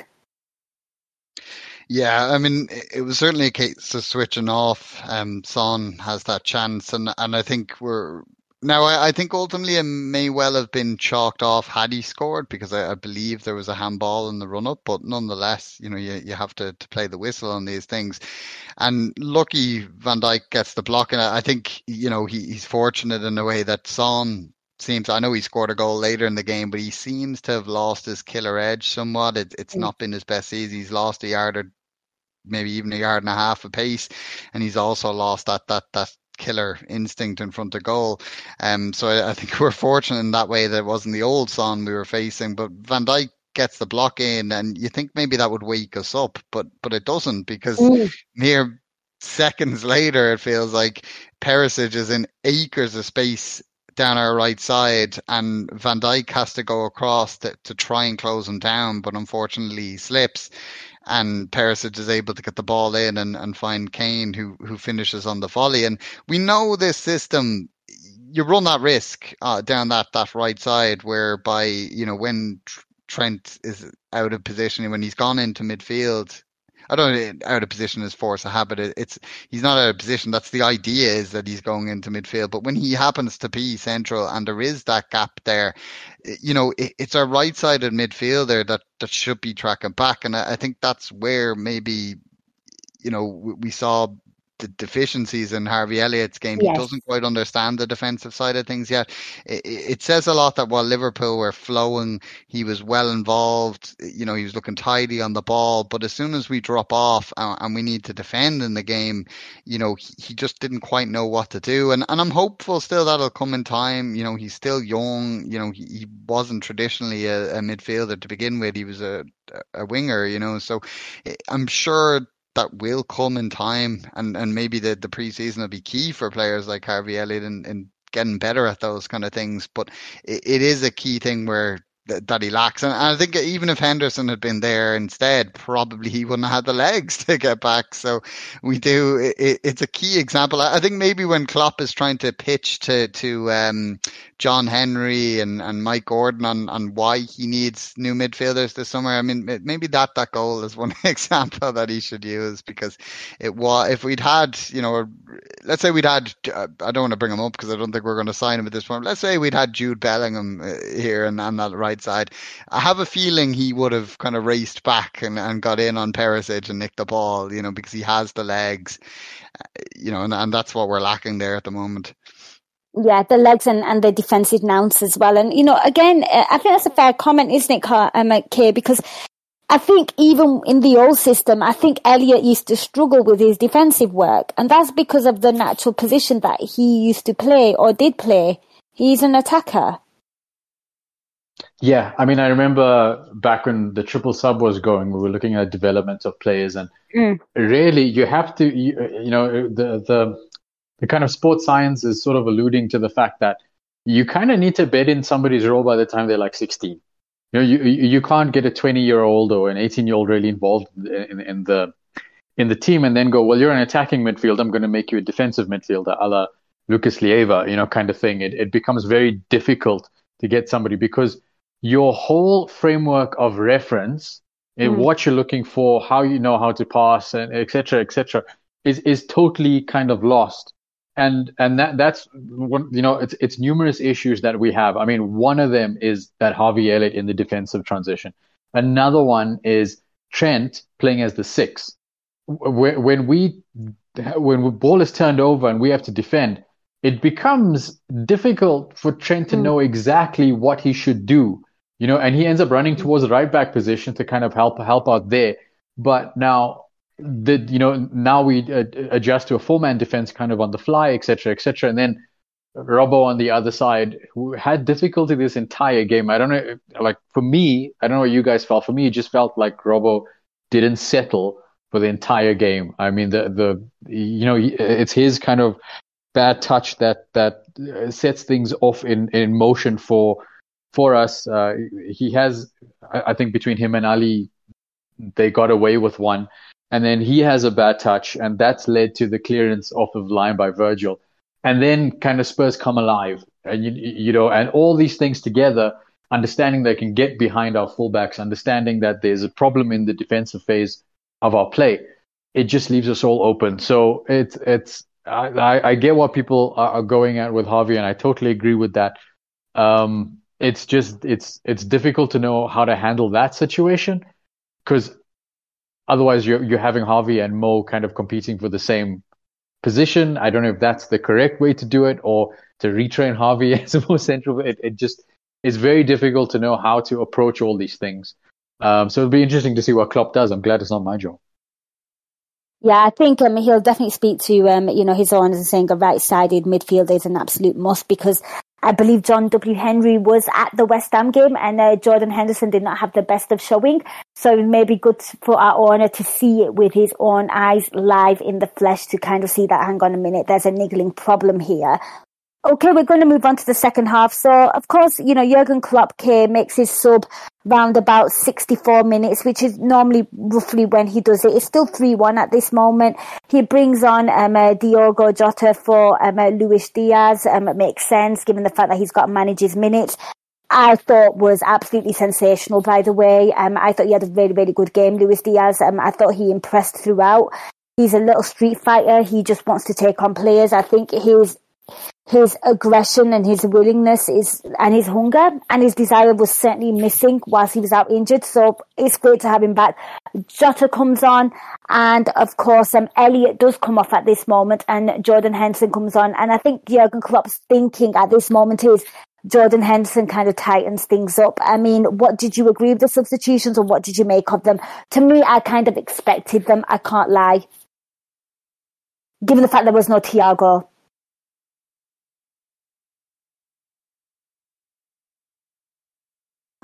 Yeah, I mean, it was certainly a case of switching off. Um, Son has that chance, and and I think we're now. I, I think ultimately it may well have been chalked off had he scored because I, I believe there was a handball in the run up, but nonetheless, you know, you, you have to, to play the whistle on these things. And lucky Van Dijk gets the block, and I think you know he, he's fortunate in a way that Son seems I know he scored a goal later in the game, but he seems to have lost his killer edge somewhat. It, it's mm. not been his best season. He's lost a yard or maybe even a yard and a half of pace, and he's also lost that that that killer instinct in front of goal. Um, so I, I think we're fortunate in that way that it wasn't the old Son we were facing, but Van Dijk gets the block in, and you think maybe that would wake us up, but but it doesn't because mm. mere seconds later it feels like Perisic is in acres of space down our right side, and Van Dijk has to go across to, to try and close him down, but unfortunately he slips and Perisic is able to get the ball in and, and find Kane who who finishes on the volley. And we know this system. You run that risk uh, down that, that right side, whereby you know when Trent is out of position when he's gone into midfield, I don't know, out of position is force a habit. It's he's not out of position. That's the idea is that he's going into midfield. But when he happens to be central and there is that gap there, eh, you know, it, it's our right-sided midfielder that that should be tracking back, and I, I think that's where maybe you know we saw the deficiencies in Harvey Elliott's game. Yes. He doesn't quite understand the defensive side of things yet. It, it, says a lot that while Liverpool were flowing, he was well involved. You know, he was looking tidy on the ball. But as soon as we drop off and, and we need to defend in the game, you know, he, he, just didn't quite know what to do. And, and I'm hopeful still that'll come in time. You know, he's still young. You know, he, he wasn't traditionally a, a midfielder to begin with. He was a, a winger, you know, so eh, I'm sure that will come in time, and and maybe the the preseason will be key for players like Harvey Elliott in, in getting better at those kind of things. But it, it is a key thing where that he lacks. And I think even if Henderson had been there instead, probably he wouldn't have had the legs to get back. So we do. It, it's a key example. I think maybe when Klopp is trying to pitch to to um, John Henry and, and Mike Gordon on, on why he needs new midfielders this summer. I mean, maybe that that goal is one example that he should use because it was if we'd had you know, let's say we'd had I don't want to bring him up because I don't think we're going to sign him at this point. Let's say we'd had Jude Bellingham uh, here and on that right right side. I have a feeling he would have kind of raced back and, and got in on Perisic and nicked the ball, you know, because he has the legs, uh, you know, and, and that's what we're lacking there at the moment. Yeah, the legs and, and the defensive nous as well. And, you know, again, uh, I think that's a fair comment, isn't it, um, Kay? Because I think even in the old system, I think Elliott used to struggle with his defensive work. And that's because of the natural position that he used to play or did play. He's an attacker. Yeah, I mean, I remember back when the triple sub was going, we were looking at development of players, and mm. really, you have to, you, you, know, the the the kind of sports science is sort of alluding to the fact that you kind of need to bed in somebody's role by the time they're like 16. You know, you you can't get a 20 year old or an 18 year old really involved in, in the in the team and then go, well, you're an attacking midfield. I'm going to make you a defensive midfielder, a la Lucas Leiva, you know, kind of thing. It it becomes very difficult to get somebody because your whole framework of reference mm. what you're looking for, how you know how to pass, and etc. etc. is is totally kind of lost. And and that that's one you know it's it's numerous issues that we have. I mean, one of them is that Harvey Elliott in the defensive transition. Another one is Trent playing as the six. When we when the ball is turned over and we have to defend, it becomes difficult for Trent to mm. know exactly what he should do. You know, and he ends up running towards the right back position to kind of help help out there. But now the you know now we uh, adjust to a four man defense kind of on the fly, etc., etc. And then Robbo on the other side, who had difficulty this entire game. I don't know, like for me, I don't know what you guys felt. For me, it just felt like Robbo didn't settle for the entire game. I mean, the the you know it's his kind of bad touch that that uh, sets things off in in motion for for us. Uh, he has, I think, between him and Ali, they got away with one, and then he has a bad touch, and that's led to the clearance off of line by Virgil, and then kind of Spurs come alive, and you you know, and all these things together. Understanding they can get behind our fullbacks, understanding that there's a problem in the defensive phase of our play, it just leaves us all open. So it's it's I, I get what people are going at with Harvey, and I totally agree with that. Um, it's just it's it's difficult to know how to handle that situation because otherwise you're you're having Harvey and Mo kind of competing for the same position. I don't know if that's the correct way to do it or to retrain Harvey as a more central. It it just is very difficult to know how to approach all these things. Um, so it'll be interesting to see what Klopp does. I'm glad it's not my job. Yeah, I think um, he'll definitely speak to um, you know his owners and saying a right-sided midfielder is an absolute must because I believe John W. Henry was at the West Ham game and uh, Jordan Henderson did not have the best of showing. So it may be good for our owner to see it with his own eyes live in the flesh to kind of see that, hang on a minute, there's a niggling problem here. Okay, we're going to move on to the second half. So, of course, you know, Jurgen Klopp K makes his sub round about 64 minutes, which is normally roughly when he does it. It's still 3-1 at this moment. He brings on um, uh, Diogo Jota for um, uh, Luis Diaz. Um, it makes sense given the fact that he's got to manage his minutes. I thought was absolutely sensational, by the way. Um, I thought he had a very, very good game, Luis Diaz. Um, I thought he impressed throughout. He's a little street fighter. He just wants to take on players. I think his his aggression and his willingness is and his hunger and his desire was certainly missing whilst he was out injured. So it's great to have him back. Jota comes on and of course um, Elliott does come off at this moment and Jordan Henderson comes on and I think Jurgen Klopp's thinking at this moment is Jordan Henderson kind of tightens things up. I mean, what did you agree with the substitutions or what did you make of them? To me, I kind of expected them. I can't lie. Given the fact there was no Thiago.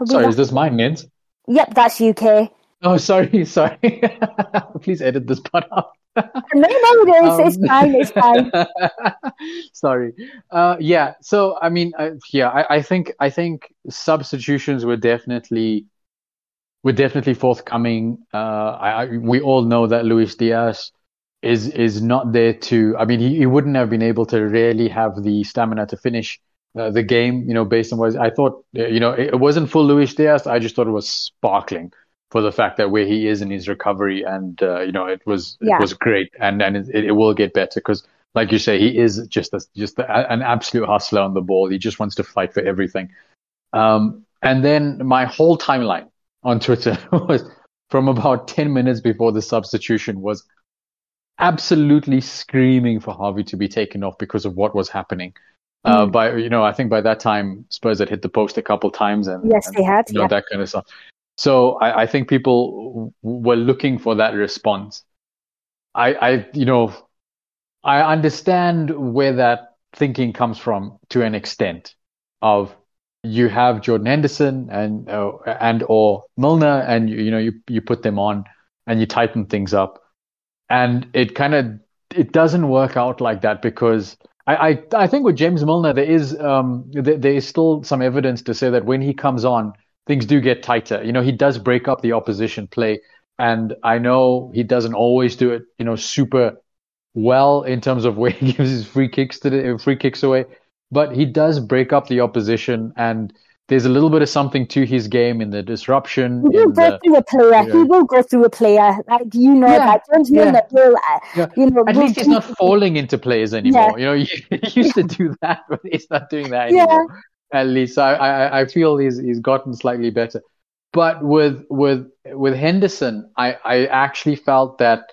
Sorry, is this mine, Nins? Yep, that's UK. Oh, sorry, sorry. Please edit this part out. no, no, it is. Um, it's fine. It's fine. sorry. Uh, yeah. So, I mean, uh, yeah, I, I think I think substitutions were definitely were definitely forthcoming. Uh, I, I, we all know that Luis Diaz is is not there to. I mean, he, he wouldn't have been able to really have the stamina to finish uh, the game. You know, based on what I thought. Uh, you know, it, it wasn't full Luis Diaz. I just thought it was sparkling for the fact that where he is in his recovery, and uh, you know, it was yeah. it was great, and and it, it will get better because, like you say, he is just a, just a, an absolute hustler on the ball. He just wants to fight for everything. Um, and then my whole timeline on Twitter was from about ten minutes before the substitution was absolutely screaming for Harvey to be taken off because of what was happening. Uh, mm. by you know, I think by that time Spurs had hit the post a couple times, and yes, and, they had, you know, yeah. that kind of stuff. So I, I think people were looking for that response. I, I, you know, I understand where that thinking comes from to an extent of you have Jordan Henderson and uh, and or Milner and you, you know you you put them on and you tighten things up and it kind of it doesn't work out like that because I, I, I think with James Milner there is um there, there is still some evidence to say that when he comes on things do get tighter. You know, he does break up the opposition play, and I know he doesn't always do it, you know, super well in terms of where he gives his free kicks to the free kicks away, but he does break up the opposition and. There's a little bit of something to his game in the disruption. He will go the, through a player. He will go through a player. Like you know yeah, that. James yeah. Milner will, uh, yeah. you know. At least he's not falling into players anymore. You know, he, he used to do that, but he's not doing that anymore at least. I, I, I feel he's he's gotten slightly better. But with with with Henderson, I, I actually felt that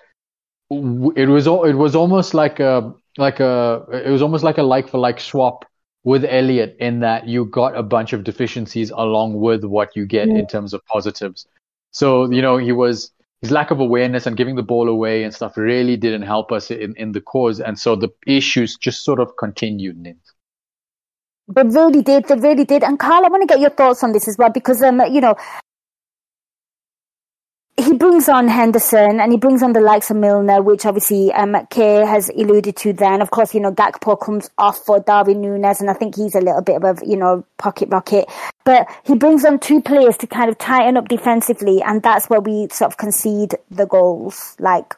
it was it was almost like a like a it was almost like a like for like swap with Elliott in that you got a bunch of deficiencies along with what you get in terms of positives. So you know he was his lack of awareness and giving the ball away and stuff really didn't help us in, in the cause, and so the issues just sort of continued. They really did. They really did. And Karl, I want to get your thoughts on this as well because, um, you know, he brings on Henderson and he brings on the likes of Milner, which obviously um, has alluded to. Then, of course, you know Gakpo comes off for Darwin Nunez, and I think he's a little bit of a you know pocket rocket. But he brings on two players to kind of tighten up defensively, and that's where we sort of concede the goals. Like,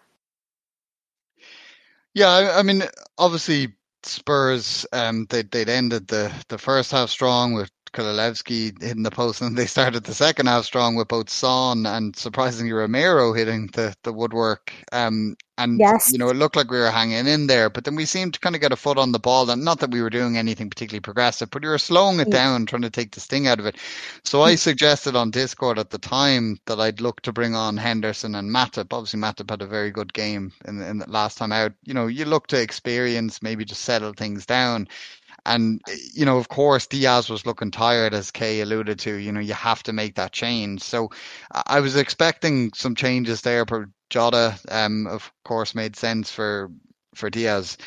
yeah, I, I mean, obviously Spurs, um, they they'd ended the the first half strong with Kulusevski hitting the post, and they started the second half strong with both Son and surprisingly Romero hitting the, the woodwork. Um, and yes. you know, it looked like we were hanging in there, but then we seemed to kind of get a foot on the ball. And not that we were doing anything particularly progressive, but we were slowing it down, trying to take the sting out of it. So I suggested on Discord at the time that I'd look to bring on Henderson and Matip. Obviously, Matip had a very good game in, in the last time out. You know, you look to experience, maybe just settle things down. And, you know, of course, Diaz was looking tired, as Kay alluded to. You know, you have to make that change. So I was expecting some changes there. But Jota, um, of course, made sense for for Diaz.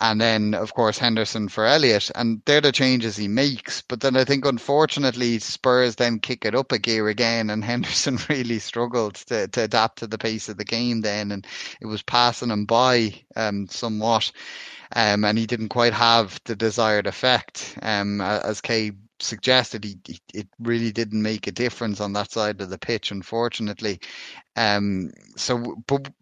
And then, of course, Henderson for Elliott. And they're the changes he makes. But then I think, unfortunately, Spurs then kick it up a gear again. And Henderson really struggled to, to adapt to the pace of the game then. And it was passing him by um, somewhat um, and he didn't quite have the desired effect. Um, as Kay suggested, he, he, it really didn't make a difference on that side of the pitch, unfortunately. Um, so, but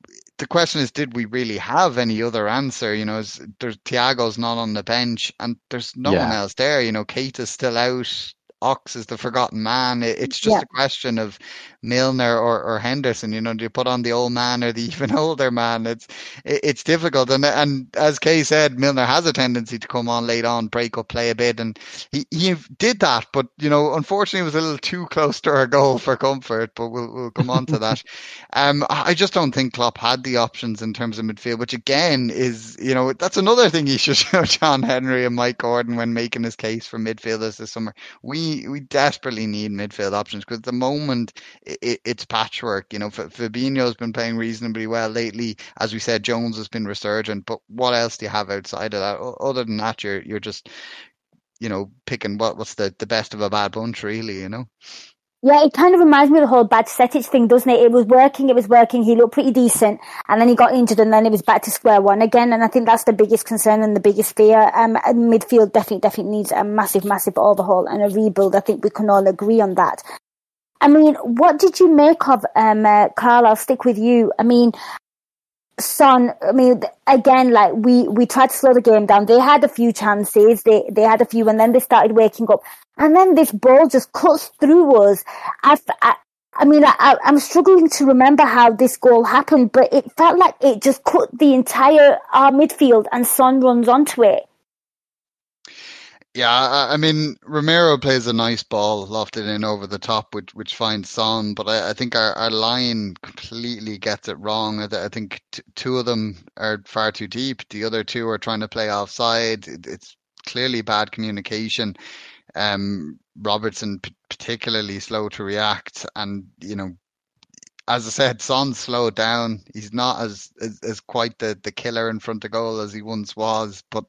the question is, did we really have any other answer? You know, is, there's Thiago's not on the bench, and there's no yeah. one else there. You know, Keita is still out. Ox is the forgotten man. It's just yeah. a question of Milner or, or Henderson. You know, do you put on the old man or the even older man? It's it's difficult. And and as Kay said, Milner has a tendency to come on late on, break up, play a bit, and he, he did that. But you know, unfortunately, it was a little too close to our goal for comfort. But we'll we'll come on to that. Um, I just don't think Klopp had the options in terms of midfield, which again is you know that's another thing he should show John Henry and Mike Gordon when making his case for midfielders this summer. We we desperately need midfield options because at the moment it, it's patchwork. You know, Fabinho's been playing reasonably well lately. As we said, Jones has been resurgent. But what else do you have outside of that? Other than that, you're you're just you know picking what what's the the best of a bad bunch, really. You know. Yeah, it kind of reminds me of the whole bad Bajcetic thing, doesn't it? It was working, it was working, he looked pretty decent, and then he got injured, and then it was back to square one again. And I think that's the biggest concern and the biggest fear. Um, midfield definitely, definitely needs a massive, massive overhaul and a rebuild. I think we can all agree on that. I mean, what did you make of, um, uh, Karl? I'll stick with you. I mean, Son, I mean, again, like we, we tried to slow the game down. They had a few chances. They, they had a few and then they started waking up. And then this ball just cuts through us. I, I, I mean, I, I'm struggling to remember how this goal happened, but it felt like it just cut the entire our midfield and Son runs onto it. Yeah, I, I, mean Romero plays a nice ball, lofted in over the top, which which finds Son. But I, I think our, our line completely gets it wrong. I, I think t- two of them are far too deep. The other two are trying to play offside. It, it's clearly bad communication. Um, Robertson p- particularly slow to react, and you know as I said, Son slowed down. He's not as, as, as quite the, the killer in front of goal as he once was, but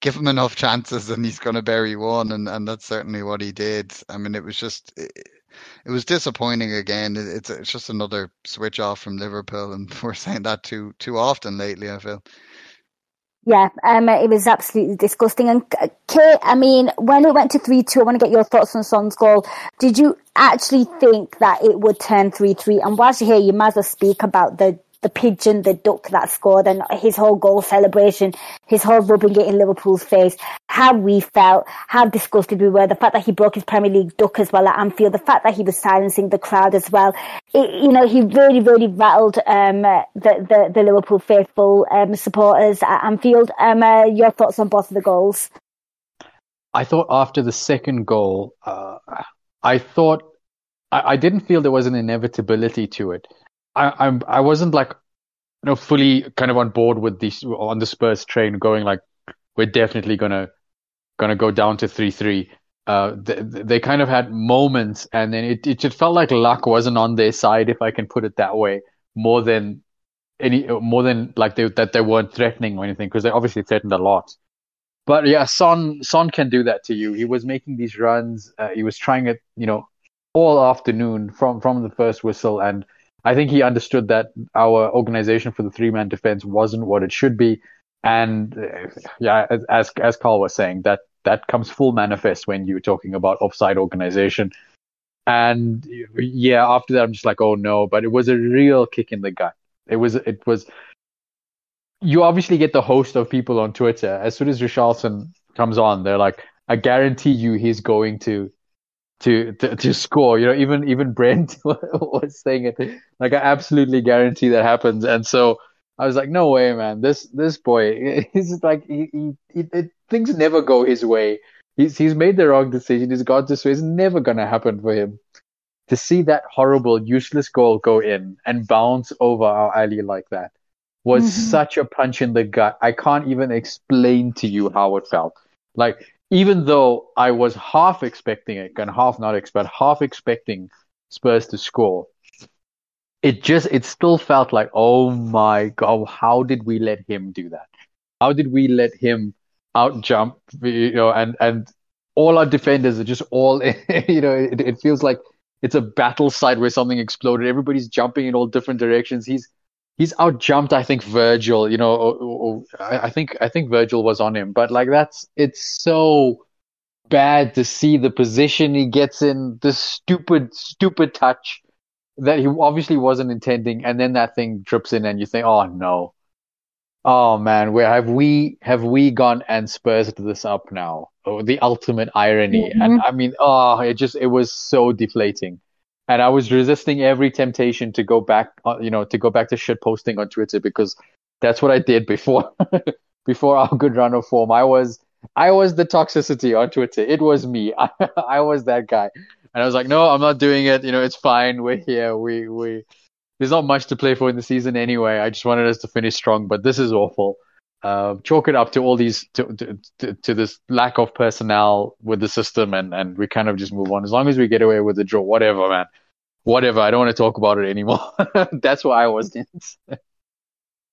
give him enough chances and he's going to bury one, and, and that's certainly what he did. I mean, it was just it, it was disappointing again. It, it's it's just another switch off from Liverpool, and we're saying that too too often lately. I feel. Yeah, um, it was absolutely disgusting. And Kate, I mean, when it went to 3 2, I want to get your thoughts on Son's goal. Did you actually think that it would turn 3 3? And whilst you're here, you might as well speak about the the pigeon, the duck that scored, and his whole goal celebration, his whole rubbing it in Liverpool's face, how we felt, how disgusted we were, the fact that he broke his Premier League duck as well at Anfield, the fact that he was silencing the crowd as well. It, you know, he really, really rattled um, the, the, the Liverpool faithful um, supporters at Anfield. Um, uh, your thoughts on both of the goals? I thought after the second goal, uh, I thought I, I didn't feel there was an inevitability to it. I, I'm I wasn't like you know fully kind of on board with this on the Spurs train going like we're definitely gonna gonna go down to three three. Uh, they, they kind of had moments, and then it, it just felt like luck wasn't on their side, if I can put it that way, more than any more than like they, that they weren't threatening or anything, because they obviously threatened a lot. But yeah, Son Son can do that to you. He was making these runs. Uh, he was trying it, you know, all afternoon from from the first whistle, and I think he understood that our organization for the three man defense wasn't what it should be. And uh, yeah, as as Karl was saying, that that comes full manifest when you're talking about offside organization. And yeah, after that, I'm just like, oh no! But it was a real kick in the gut. It was it was. You obviously get the host of people on Twitter. As soon as Richarlison comes on, they're like, I guarantee you, he's going to to, to, to score. You know, even even Brent was saying it. Like I absolutely guarantee that happens. And so I was like, no way, man. This this boy, he's like he, he, he it, things never go his way. He's he's made the wrong decision. He's got this way. It's never gonna happen for him. To see that horrible, useless goal go in and bounce over our alley like that was mm-hmm. such a punch in the gut. I can't even explain to you how it felt. Like even though I was half expecting it and half not expect, half expecting Spurs to score, it just it still felt like, oh my god, how did we let him do that? How did we let him out jump? You know, and and all our defenders are just all, you know, it, it feels like it's a battle site where something exploded. Everybody's jumping in all different directions. He's he's out jumped I think Virgil, you know, or, or, I think I think Virgil was on him, but like that's it's so bad to see the position he gets in, the stupid stupid touch that he obviously wasn't intending, and then that thing drips in, and you think, oh no, oh man, where have we have we gone and Spurs this up now? Oh, the ultimate irony, mm-hmm. and I mean, oh, it just it was so deflating and I was resisting every temptation to go back, uh, you know, to go back to shit posting on Twitter because that's what I did before, before our good run of form. I was, I was the toxicity on Twitter. It was me. I, I was that guy, and I was like, no, I'm not doing it. You know, it's fine. We're here. We, we. There's not much to play for in the season anyway. I just wanted us to finish strong, but this is awful. Uh, chalk it up to all these to, to, to, this lack of personnel with the system and, and we kind of just move on. As long as we get away with the draw, whatever, man. Whatever. I don't want to talk about it anymore. That's why I was.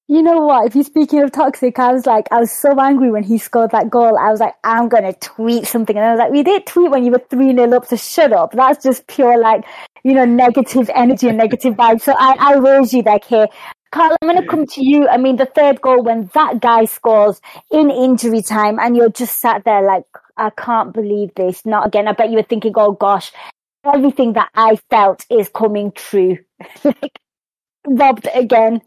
You know what? If you're speaking of toxic, I was like, I was so angry when he scored that goal. I was like, I'm to tweet something. And I was like, we did tweet when you were 3 0 up, so shut up. That's just pure, like, you know, negative energy and negative vibes. So I, I raise you like here. Karl, I'm going to come to you. I mean, the third goal when that guy scores in injury time and you're just sat there like, I can't believe this. Not again. I bet you were thinking, oh gosh, everything that I felt is coming true. like, robbed again.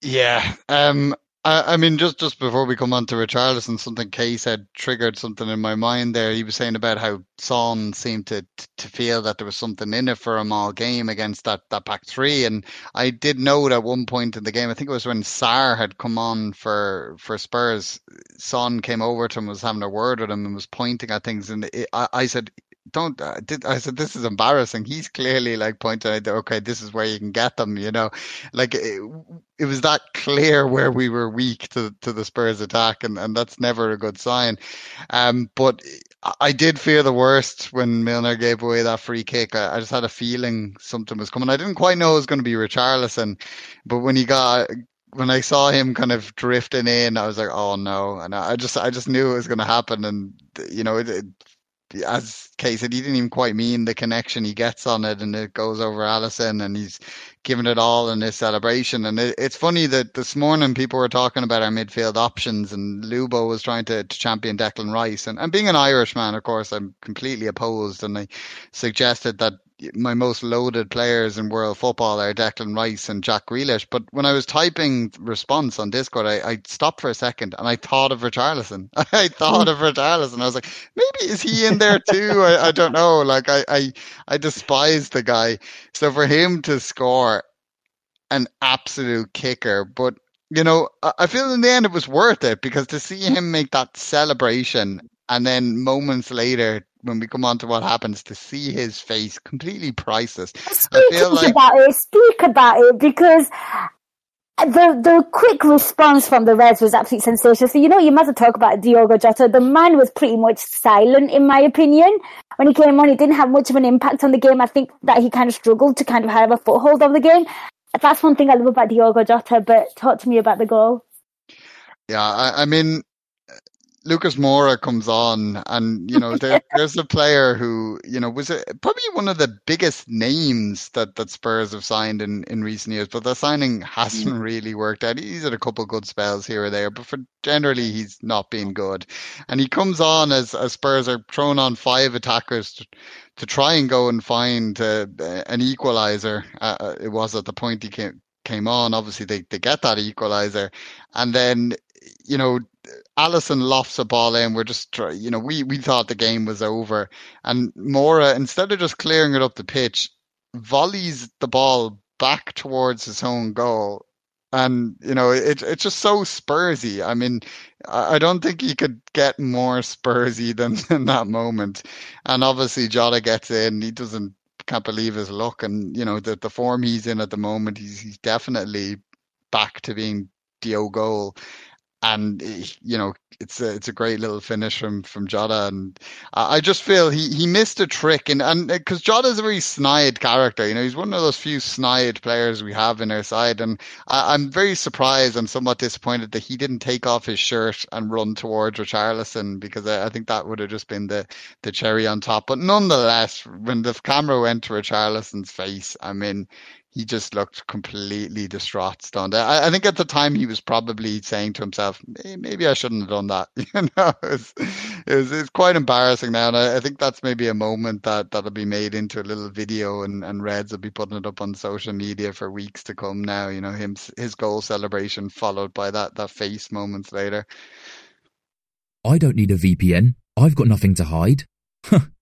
Yeah. Um. I, I mean, just just before we come on to Richarlison, something Kay said triggered something in my mind. There, he was saying about how Son seemed to to feel that there was something in it for him all game against that that back three, and I did note at one point in the game, I think it was when Sarr had come on for for Spurs, Son came over to him, was having a word with him, and was pointing at things, and it, I, I said don't uh, did, I said this is embarrassing. He's clearly like pointing out, that okay, this is where you can get them. You know, like it, it, was that clear where we were weak to to the Spurs attack, and and that's never a good sign. Um, but I did fear the worst when Milner gave away that free kick. I, I just had a feeling something was coming. I didn't quite know it was going to be Richarlison, but when he got when I saw him kind of drifting in, I was like, "Oh no!" And I just, I just knew it was going to happen. And you know, it, it, as Kay said, he didn't even quite mean the connection he gets on it, and it goes over Alisson, and he's giving it all in this celebration. And it, it's funny that this morning people were talking about our midfield options, and Lubo was trying to, to champion Declan Rice. And, and being an Irishman, of course, I'm completely opposed, and I suggested that my most loaded players in world football are Declan Rice and Jack Grealish. But when I was typing response on Discord, I, I stopped for a second and I thought of Richarlison. I thought of Richarlison. I was like, maybe is he in there too? I, I don't know. Like I, I, I despise the guy. So for him to score an absolute kicker, but you know, I feel in the end it was worth it because to see him make that celebration and then moments later when we come on to what happens to see his face completely priceless. Speak like... about it. Speak about it because the the quick response from the Reds was absolutely sensational. So you know you must have talked about Diogo Jota. The man was pretty much silent, in my opinion. When he came on, he didn't have much of an impact on the game. I think that he kind of struggled to kind of have a foothold of the game. That's one thing I love about Diogo Jota. But talk to me about the goal. Yeah, I, I mean, Lucas Moura comes on, and you know there, there's a player who you know was a, probably one of the biggest names that, that Spurs have signed in, in recent years, but the signing hasn't mm. really worked out. He's had a couple good spells here or there, but for generally he's not been good. And he comes on as, as Spurs are thrown on five attackers to, to try and go and find uh, an equaliser. Uh, uh, it was at the point he came came on. Obviously, they, they get that equaliser, and then you know Alisson lofts a ball in. We're just, you know, we, we thought the game was over. And Moura, instead of just clearing it up the pitch, volleys the ball back towards his own goal. And, you know, it, it's just so Spursy. I mean, I don't think he could get more Spursy than, than that moment. And obviously, Jota gets in. He doesn't, can't believe his luck. And, you know, the, the form he's in at the moment, he's, he's definitely back to being Dio goal and you know it's a it's a great little finish from from Jota, and I just feel he he missed a trick, and uh, and because Jota is a very snide character, you know, he's one of those few snide players we have in our side, and I, am very surprised and somewhat disappointed that he didn't take off his shirt and run towards Richarlison because I, I think that would have just been the the cherry on top. But nonetheless, when the camera went to Richarlison's face, I mean he just looked completely distraught, stunned. I, I, think at the time he was probably saying to himself, maybe I shouldn't have done that. You know, it's it was, quite embarrassing now. And I, I, think that's maybe a moment that, that'll be made into a little video and, and Reds will be putting it up on social media for weeks to come now. You know, him, his goal celebration followed by that, that face moments later. I don't need a VPN. I've got nothing to hide.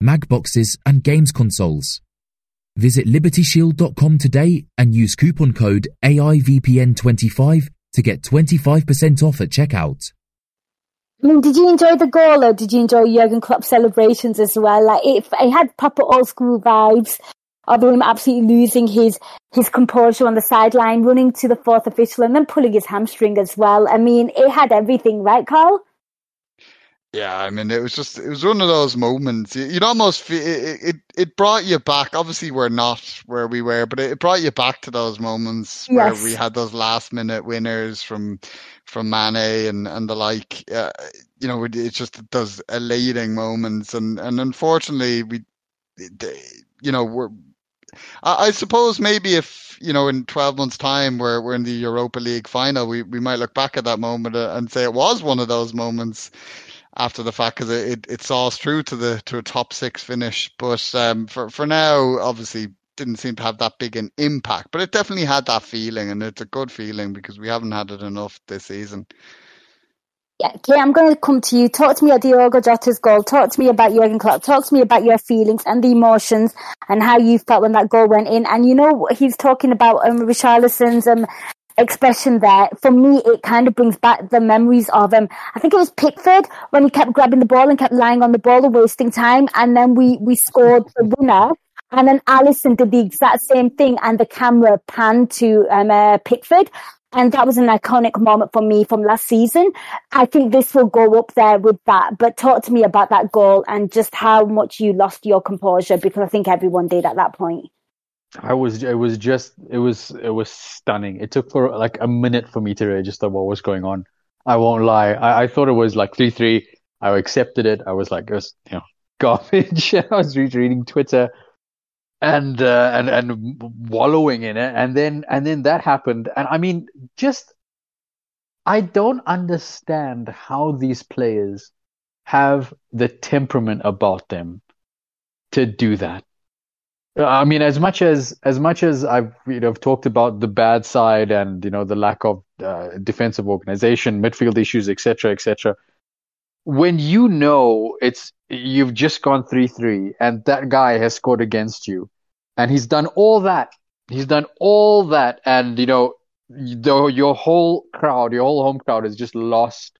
mag boxes, and games consoles. Visit libertyshield.com today and use coupon code AIVPN25 to get 25% off at checkout. I mean, did you enjoy the goal or did you enjoy Jurgen Klopp's celebrations as well? Like, it, it had proper old school vibes of him absolutely losing his his composure on the sideline, running to the fourth official, and then pulling his hamstring as well. I mean, it had everything, right, Karl? Yeah, I mean, it was just it was one of those moments. You'd almost feel it, it. It brought you back. Obviously, we're not where we were, but it, brought you back to those moments yes. where we had those last minute winners from from Mane and and the like. Uh, you know, it's just those elating moments, and and unfortunately, we, you know, we're. I, I suppose maybe if you know in 12 months time we're, we're in the europa league final we, we might look back at that moment uh, and say it was one of those moments after the fact because it, it, it saw us through to the to a top six finish. But um, for for now, obviously didn't seem to have that big an impact, but it definitely had that feeling, and it's a good feeling because we haven't had it enough this season. Yeah, okay, I'm going to come to you. Talk to me about Diogo Jota's goal. Talk to me about Jurgen Klopp. Talk to me about your feelings and the emotions and how you felt when that goal went in. And you know, he's talking about um, Richarlison's um, expression there, for me, it kind of brings back the memories of um, I think it was Pickford when he kept grabbing the ball and kept lying on the ball and wasting time, and then we we scored the winner. And then Alisson did the exact same thing, and the camera panned to um, uh, Pickford. And that was an iconic moment for me from last season. I think this will go up there with that. But talk to me about that goal and just how much you lost your composure because I think everyone did at that point. I was it was just it was it was stunning. It took for like a minute for me to register what was going on. I won't lie. I, I thought it was like three three. I accepted it. I was like, it was you know garbage. I was reading Twitter and uh, and and wallowing in it, and then and then that happened. And I mean, just I don't understand how these players have the temperament about them to do that. I mean, as much as as much as I've you know talked about the bad side and you know the lack of uh, defensive organization, midfield issues, etc., etc. When you know it's you've just gone three three and that guy has scored against you, and he's done all that, he's done all that, and you know the, your whole crowd, your whole home crowd has just lost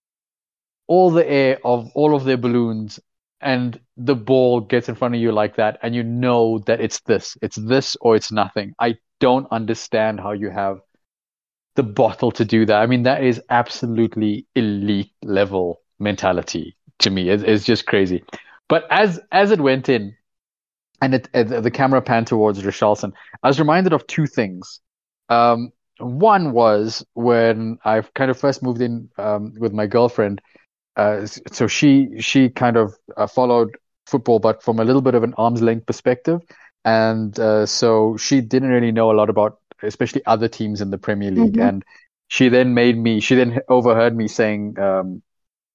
all the air of all of their balloons and the ball gets in front of you like that and you know that it's this it's this or it's nothing. I don't understand how you have the bottle to do that. I mean that is absolutely elite level mentality to me. It, it's just crazy. But as as it went in and it, it, the camera panned towards Richarlison, I was reminded of two things. Um, one was when I kind of first moved in um, with my girlfriend, uh, so she she kind of uh, followed football, but from a little bit of an arm's length perspective, and uh, so she didn't really know a lot about, especially other teams in the Premier League. Mm-hmm. And she then made me, she then overheard me saying, um,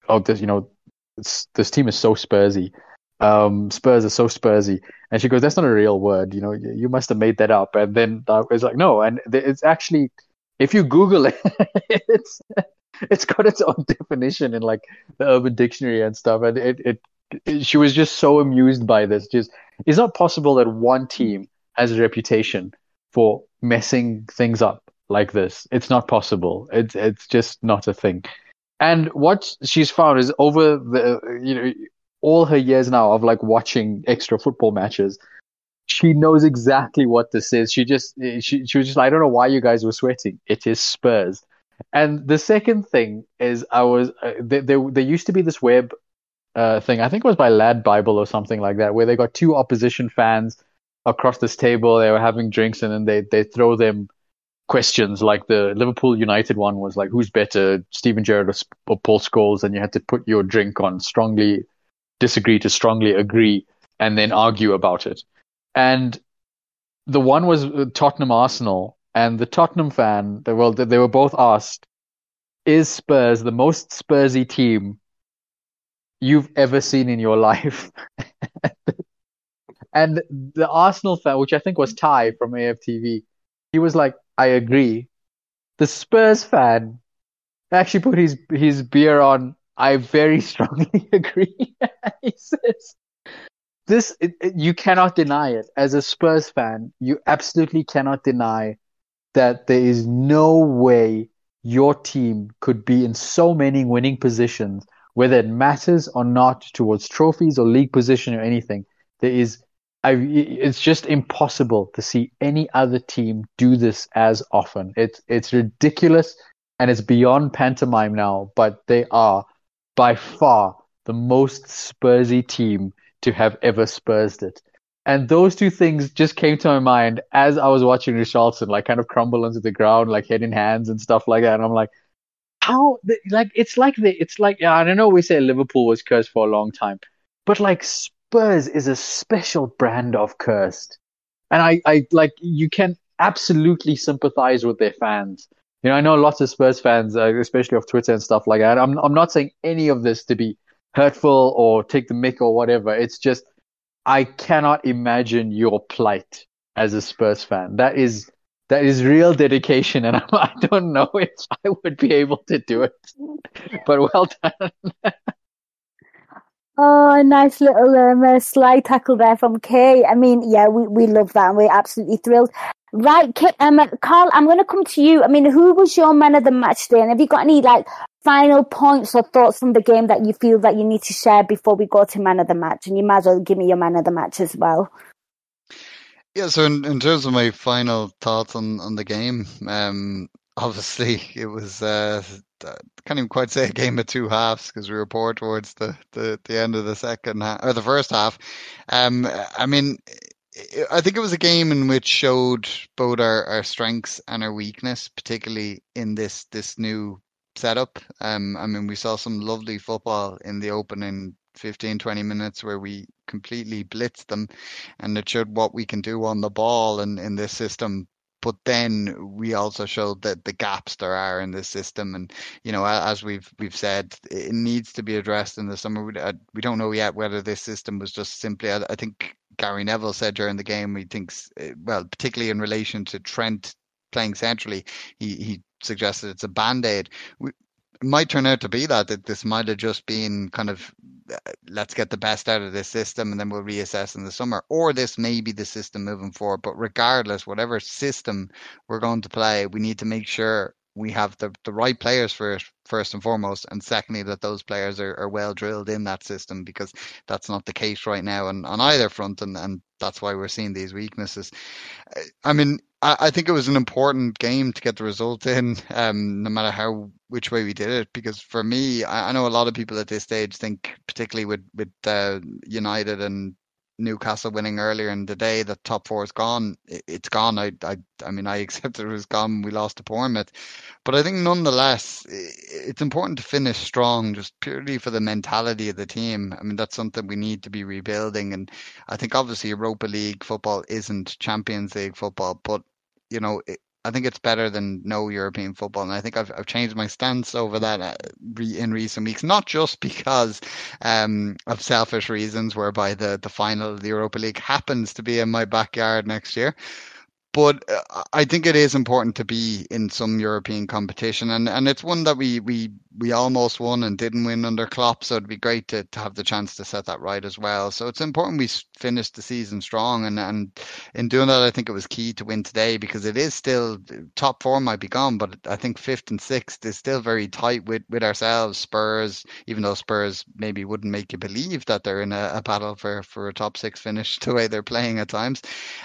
"Oh, this, you know, this, this team is so Spursy." Um, Spurs are so Spursy. And she goes, that's not a real word. You know, you, you must have made that up. And then I was like, no. And it's actually, if you Google it, it's, it's got its own definition in like the Urban Dictionary and stuff. And it, it, it she was just so amused by this. Just it's not possible that one team has a reputation for messing things up like this. It's not possible. It's it's just not a thing. And what she's found is over the you know all her years now of like watching extra football matches, she knows exactly what this is. She just she she was just I don't know why you guys were sweating. It is Spurs. And the second thing is, I was uh, there, there. Used to be this web uh, thing. I think it was by Lad Bible or something like that, where they got two opposition fans across this table. They were having drinks, and then they they throw them questions. Like the Liverpool United one was like, "Who's better, Steven Gerrard or, or Paul Scholes?" And you had to put your drink on strongly disagree to strongly agree, and then argue about it. And the one was uh, Tottenham Arsenal, and the Tottenham fan, well, they were both asked, "Is Spurs the most Spursy team you've ever seen in your life?" and the Arsenal fan, which I think was Ty from AFTV, he was like, "I agree." The Spurs fan actually put his his beer on. I very strongly agree. he says, "This it, it, you cannot deny it as a Spurs fan. You absolutely cannot deny that there is no way your team could be in so many winning positions, whether it matters or not towards trophies or league position or anything. There is, I, it's just impossible to see any other team do this as often. It's it's ridiculous and it's beyond pantomime now. But they are by far the most Spursy team to have ever Spursed it. And those two things just came to my mind as I was watching Richarlison, like kind of crumble onto the ground, like head in hands and stuff like that. And I'm like, how, like, it's like the, it's like, yeah, I don't know, we say Liverpool was cursed for a long time, but like Spurs is a special brand of cursed. And I, I, like, you can absolutely sympathize with their fans. You know, I know lots of Spurs fans, uh, especially off Twitter and stuff like that. I'm, I'm not saying any of this to be hurtful or take the mick or whatever. It's just, I cannot imagine your plight as a Spurs fan. That is that is real dedication, and I don't know if I would be able to do it. But well done. oh, nice little um, slide tackle there from Kay. I mean, yeah, we, we love that, and we're absolutely thrilled. Right, Kay, um, Karl, I'm going to come to you. I mean, who was your man of the match then? Have you got any like final points or thoughts from the game that you feel that you need to share before we go to man of the match? And you might as well give me your man of the match as well. Yeah, so in, in terms of my final thoughts on, on the game, um, obviously it was uh, can't even quite say a game of two halves because we were poor towards the, the, the end of the second half or the first half. Um, I mean, I think it was a game in which showed both our, our strengths and our weakness, particularly in this this new setup. Um, I mean, we saw some lovely football in the opening 15, 20 minutes where we completely blitzed them and it showed what we can do on the ball and in this system. But then we also showed that the gaps there are in this system, and you know, as we've we've said, it needs to be addressed in the summer. We, uh, we don't know yet whether this system was just simply. I, I think Gary Neville said during the game he thinks, uh, well, particularly in relation to Trent playing centrally, he he suggested it's a band aid. It might turn out to be that, that this might have just been kind of uh, let's get the best out of this system and then we'll reassess in the summer. Or this may be the system moving forward. But regardless, whatever system we're going to play, we need to make sure we have the, the right players for it first and foremost, and secondly that those players are, are well drilled in that system because that's not the case right now and on either front, and, and that's why we're seeing these weaknesses. I mean, I, think it was an important game to get the result in, um, no matter how which way we did it. Because for me, I, I know a lot of people at this stage think, particularly with with uh, United and Newcastle winning earlier in the day, the top four is gone. It's gone. I, I, I mean, I accepted it was gone. We lost to Bournemouth, but I think nonetheless, it's important to finish strong, just purely for the mentality of the team. I mean, that's something we need to be rebuilding, and I think obviously Europa League football isn't Champions League football, but you know, it, I think it's better than no European football, and I think I've I've changed my stance over that uh, in recent weeks. Not just because um, of selfish reasons, whereby the the final of the Europa League happens to be in my backyard next year, but uh, I think it is important to be in some European competition, and, and it's one that we, we we almost won and didn't win under Klopp, so it'd be great to, to have the chance to set that right as well. So it's important we finish the season strong, and, and in doing that, I think it was key to win today because it is still top four might be gone, but I think fifth and sixth is still very tight with, with ourselves. Spurs, even though Spurs maybe wouldn't make you believe that they're in a, a battle for, for a top six finish the way they're playing at times.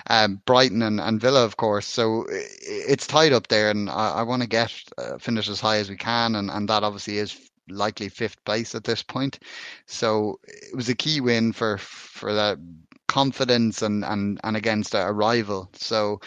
Um, Brighton and, and Villa, of course, so it's tied up there, and I, I want to get uh, finish as high as we can, and, and that obviously is likely fifth place at this point. So it was a key win for for that confidence and and and against a rival. So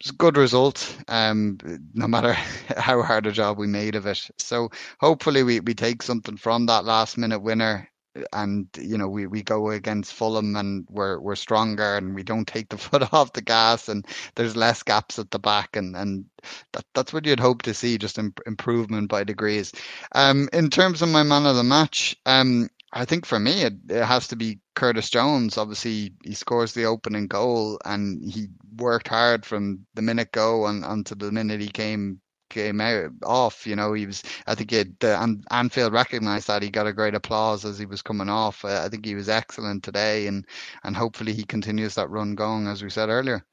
it's a good result, um, no matter how hard a job we made of it. So hopefully we, we take something from that last minute winner and you know we, we go against Fulham and we're we're stronger and we don't take the foot off the gas and there's less gaps at the back and and that that's what you'd hope to see just imp- improvement by degrees. Um, in terms of my man of the match, um, I think for me it, it has to be Curtis Jones. Obviously, he scores the opening goal and he worked hard from the minute go and until the minute he came came out off. You know, he was. I think it, uh, and Anfield recognised that he got a great applause as he was coming off. Uh, I think he was excellent today, and and hopefully he continues that run going as we said earlier.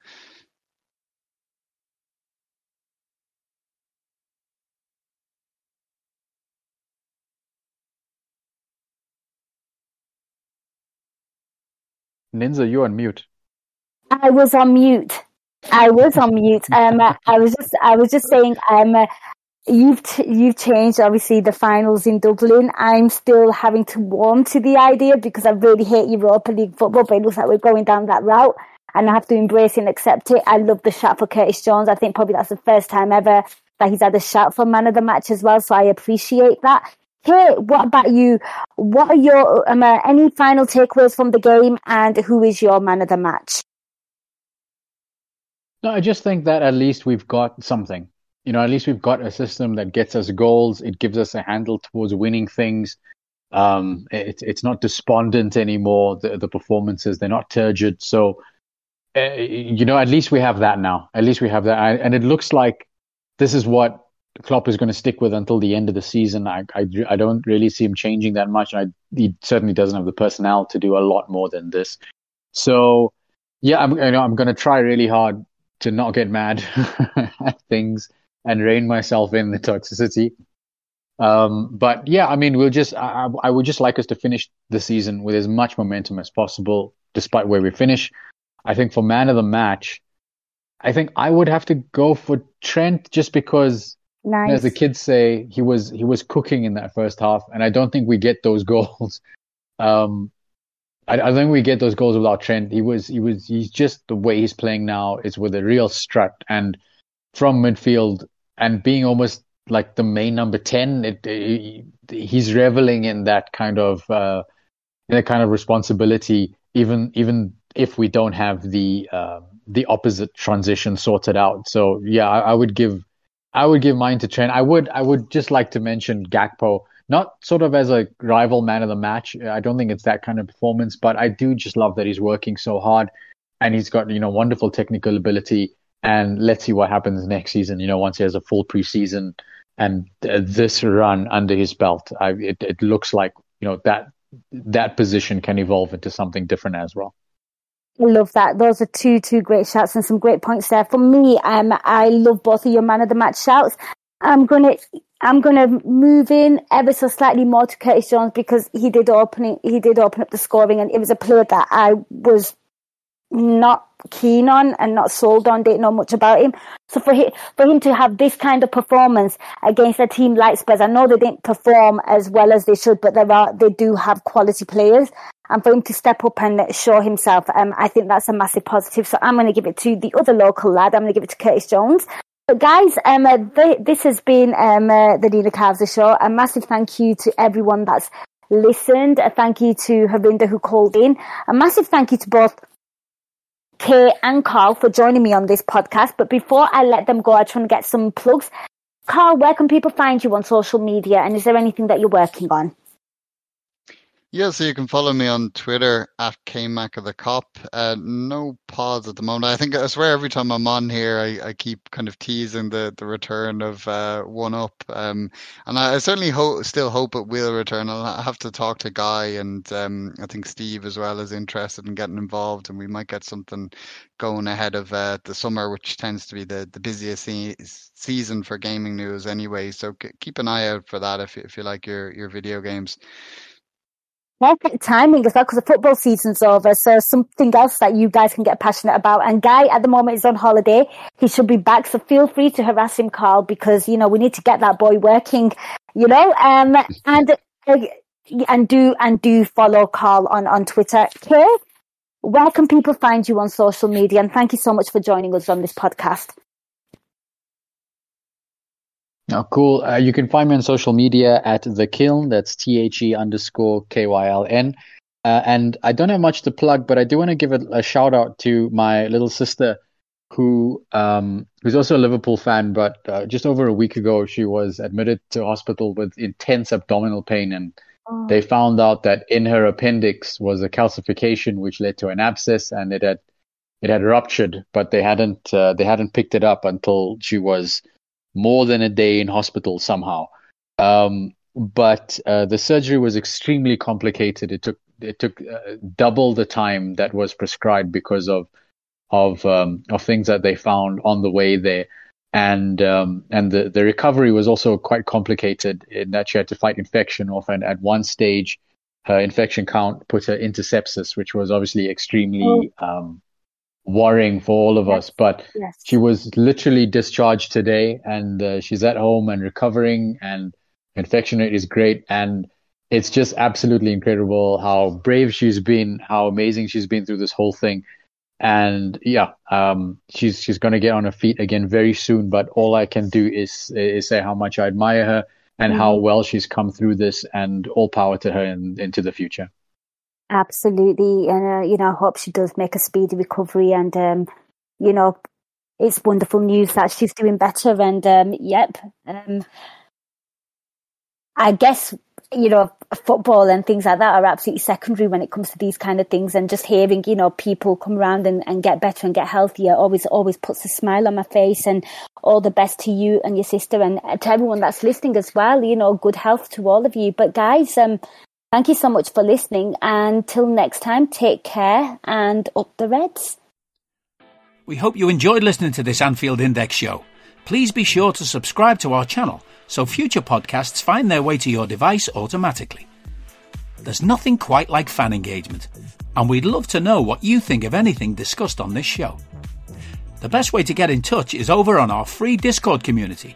Ninza, you're on mute. I was on mute. I was on mute. Um, I was just, I was just saying, um, you've t- you've changed obviously the finals in Dublin. I'm still having to warm to the idea because I really hate Europa League football, but it looks like we're going down that route, and I have to embrace and accept it. I love the shot for Curtis Jones. I think probably that's the first time ever that he's had a shot for man of the match as well, so I appreciate that. Hey, what about you? What are your um, uh, any final takeaways from the game, and who is your man of the match? No, I just think that at least we've got something. You know, at least we've got a system that gets us goals. It gives us a handle towards winning things. Um, it, it's not despondent anymore. The, the performances they're not turgid. So, uh, you know, at least we have that now. At least we have that, and it looks like this is what Klopp is going to stick with until the end of the season. I, I, I don't really see him changing that much. I, he certainly doesn't have the personnel to do a lot more than this. So, yeah, I'm, you know, I'm going to try really hard to not get mad at things and rein myself in the toxicity. Um, but yeah, I mean, we'll just, I, I would just like us to finish the season with as much momentum as possible, despite where we finish. I think for man of the match, I think I would have to go for Trent just because, nice. as the kids say, he was he was cooking in that first half, and I don't think we get those goals. Um, I, I think we get those goals without Trent. He was he was he's just the way he's playing now. Is with a real strut and from midfield and being almost like the main number 10 it, it, he's reveling in that kind of uh that kind of responsibility even even if we don't have the uh, the opposite transition sorted out. So yeah I, I, would give i would give mine to trent. I would i would just like to mention gakpo not sort of as a rival man of the match. I don't think it's that kind of performance, but I do just love that he's working so hard and he's got, you know, wonderful technical ability. And let's see what happens next season, you know, once he has a full preseason and uh, this run under his belt. I, it, it looks like, you know, that that position can evolve into something different as well. Love that. Those are two two great shouts and some great points there. For me, um, I love both of your man of the match shouts. I'm gonna I'm gonna move in ever so slightly more to Curtis Jones because he did open he did open up the scoring and it was a player that I was not keen on and not sold on, didn't know much about him. So for him, for him to have this kind of performance against a team like Spurs, I know they didn't perform as well as they should, but there are they do have quality players. And for him to step up and show himself, um, I think that's a massive positive. So I'm going to give it to the other local lad. I'm going to give it to Curtis Jones. Guys, um, uh, th- this has been um, uh, the Nina Kauser show. A massive thank you to everyone that's listened. A thank you to Harinder who called in. A massive thank you to both Kay and Karl for joining me on this podcast. But before I let them go, I just want to get some plugs. Karl, where can people find you on social media? And is there anything that you're working on? Yeah, so you can follow me on Twitter at KMac of the Kop. Uh, no pause at the moment. I think I swear every time I'm on here, I, I keep kind of teasing the, the return of uh, One Up, um, and I, I certainly hope, still hope it will return. I'll have to talk to Guy and um, I think Steve as well is interested in getting involved, and we might get something going ahead of uh, the summer, which tends to be the the busiest se- season for gaming news anyway. So keep an eye out for that if if you like your your video games perfect timing as well because the football season's over. So something else that you guys can get passionate about. And Guy at the moment is on holiday. He should be back. So feel free to harass him, Karl, because, you know, we need to get that boy working, you know, um, and, uh, and do, and do follow Karl on, on Twitter. Kay, where can people find you on social media? And thank you so much for joining us on this podcast. Oh, cool. Uh, you can find me on social media at the Kyln. That's T H E underscore K Y L N. Uh, and I don't have much to plug, but I do want to give a, a shout out to my little sister, who um, who's also a Liverpool fan. But uh, just over a week ago, she was admitted to hospital with intense abdominal pain, and oh. they found out that in her appendix was a calcification, which led to an abscess, and it had it had ruptured, but they hadn't uh, they hadn't picked it up until she was more than a day in hospital somehow. Um, but uh, the surgery was extremely complicated. It took it took uh, double the time that was prescribed because of of um, of things that they found on the way there, and um, and the the recovery was also quite complicated in that she had to fight infection off, and at one stage, her infection count put her into sepsis, which was obviously extremely oh. um, worrying for all of yes. us. But yes. she was literally discharged today, and uh, she's at home and recovering, and infection rate is great, and it's just absolutely incredible how brave she's been, how amazing she's been through this whole thing. And yeah, um, she's she's going to get on her feet again very soon. But all I can do is is say how much I admire her and mm-hmm. how well she's come through this, and all power to her in, into the future. Absolutely, and uh, you know, I hope she does make a speedy recovery. And um, you know, it's wonderful news that she's doing better. And um, yep, um, I guess you know, football and things like that are absolutely secondary when it comes to these kind of things. And just hearing, you know, people come around and, and get better and get healthier always, always puts a smile on my face. And all the best to you and your sister and to everyone that's listening as well. You know, good health to all of you. But guys, um, Thank you so much for listening. and till next time, take care and up the Reds. We hope you enjoyed listening to this Anfield Index show. Please be sure to subscribe to our channel so future podcasts find their way to your device automatically. There's nothing quite like fan engagement, and we'd love to know what you think of anything discussed on this show. The best way to get in touch is over on our free Discord community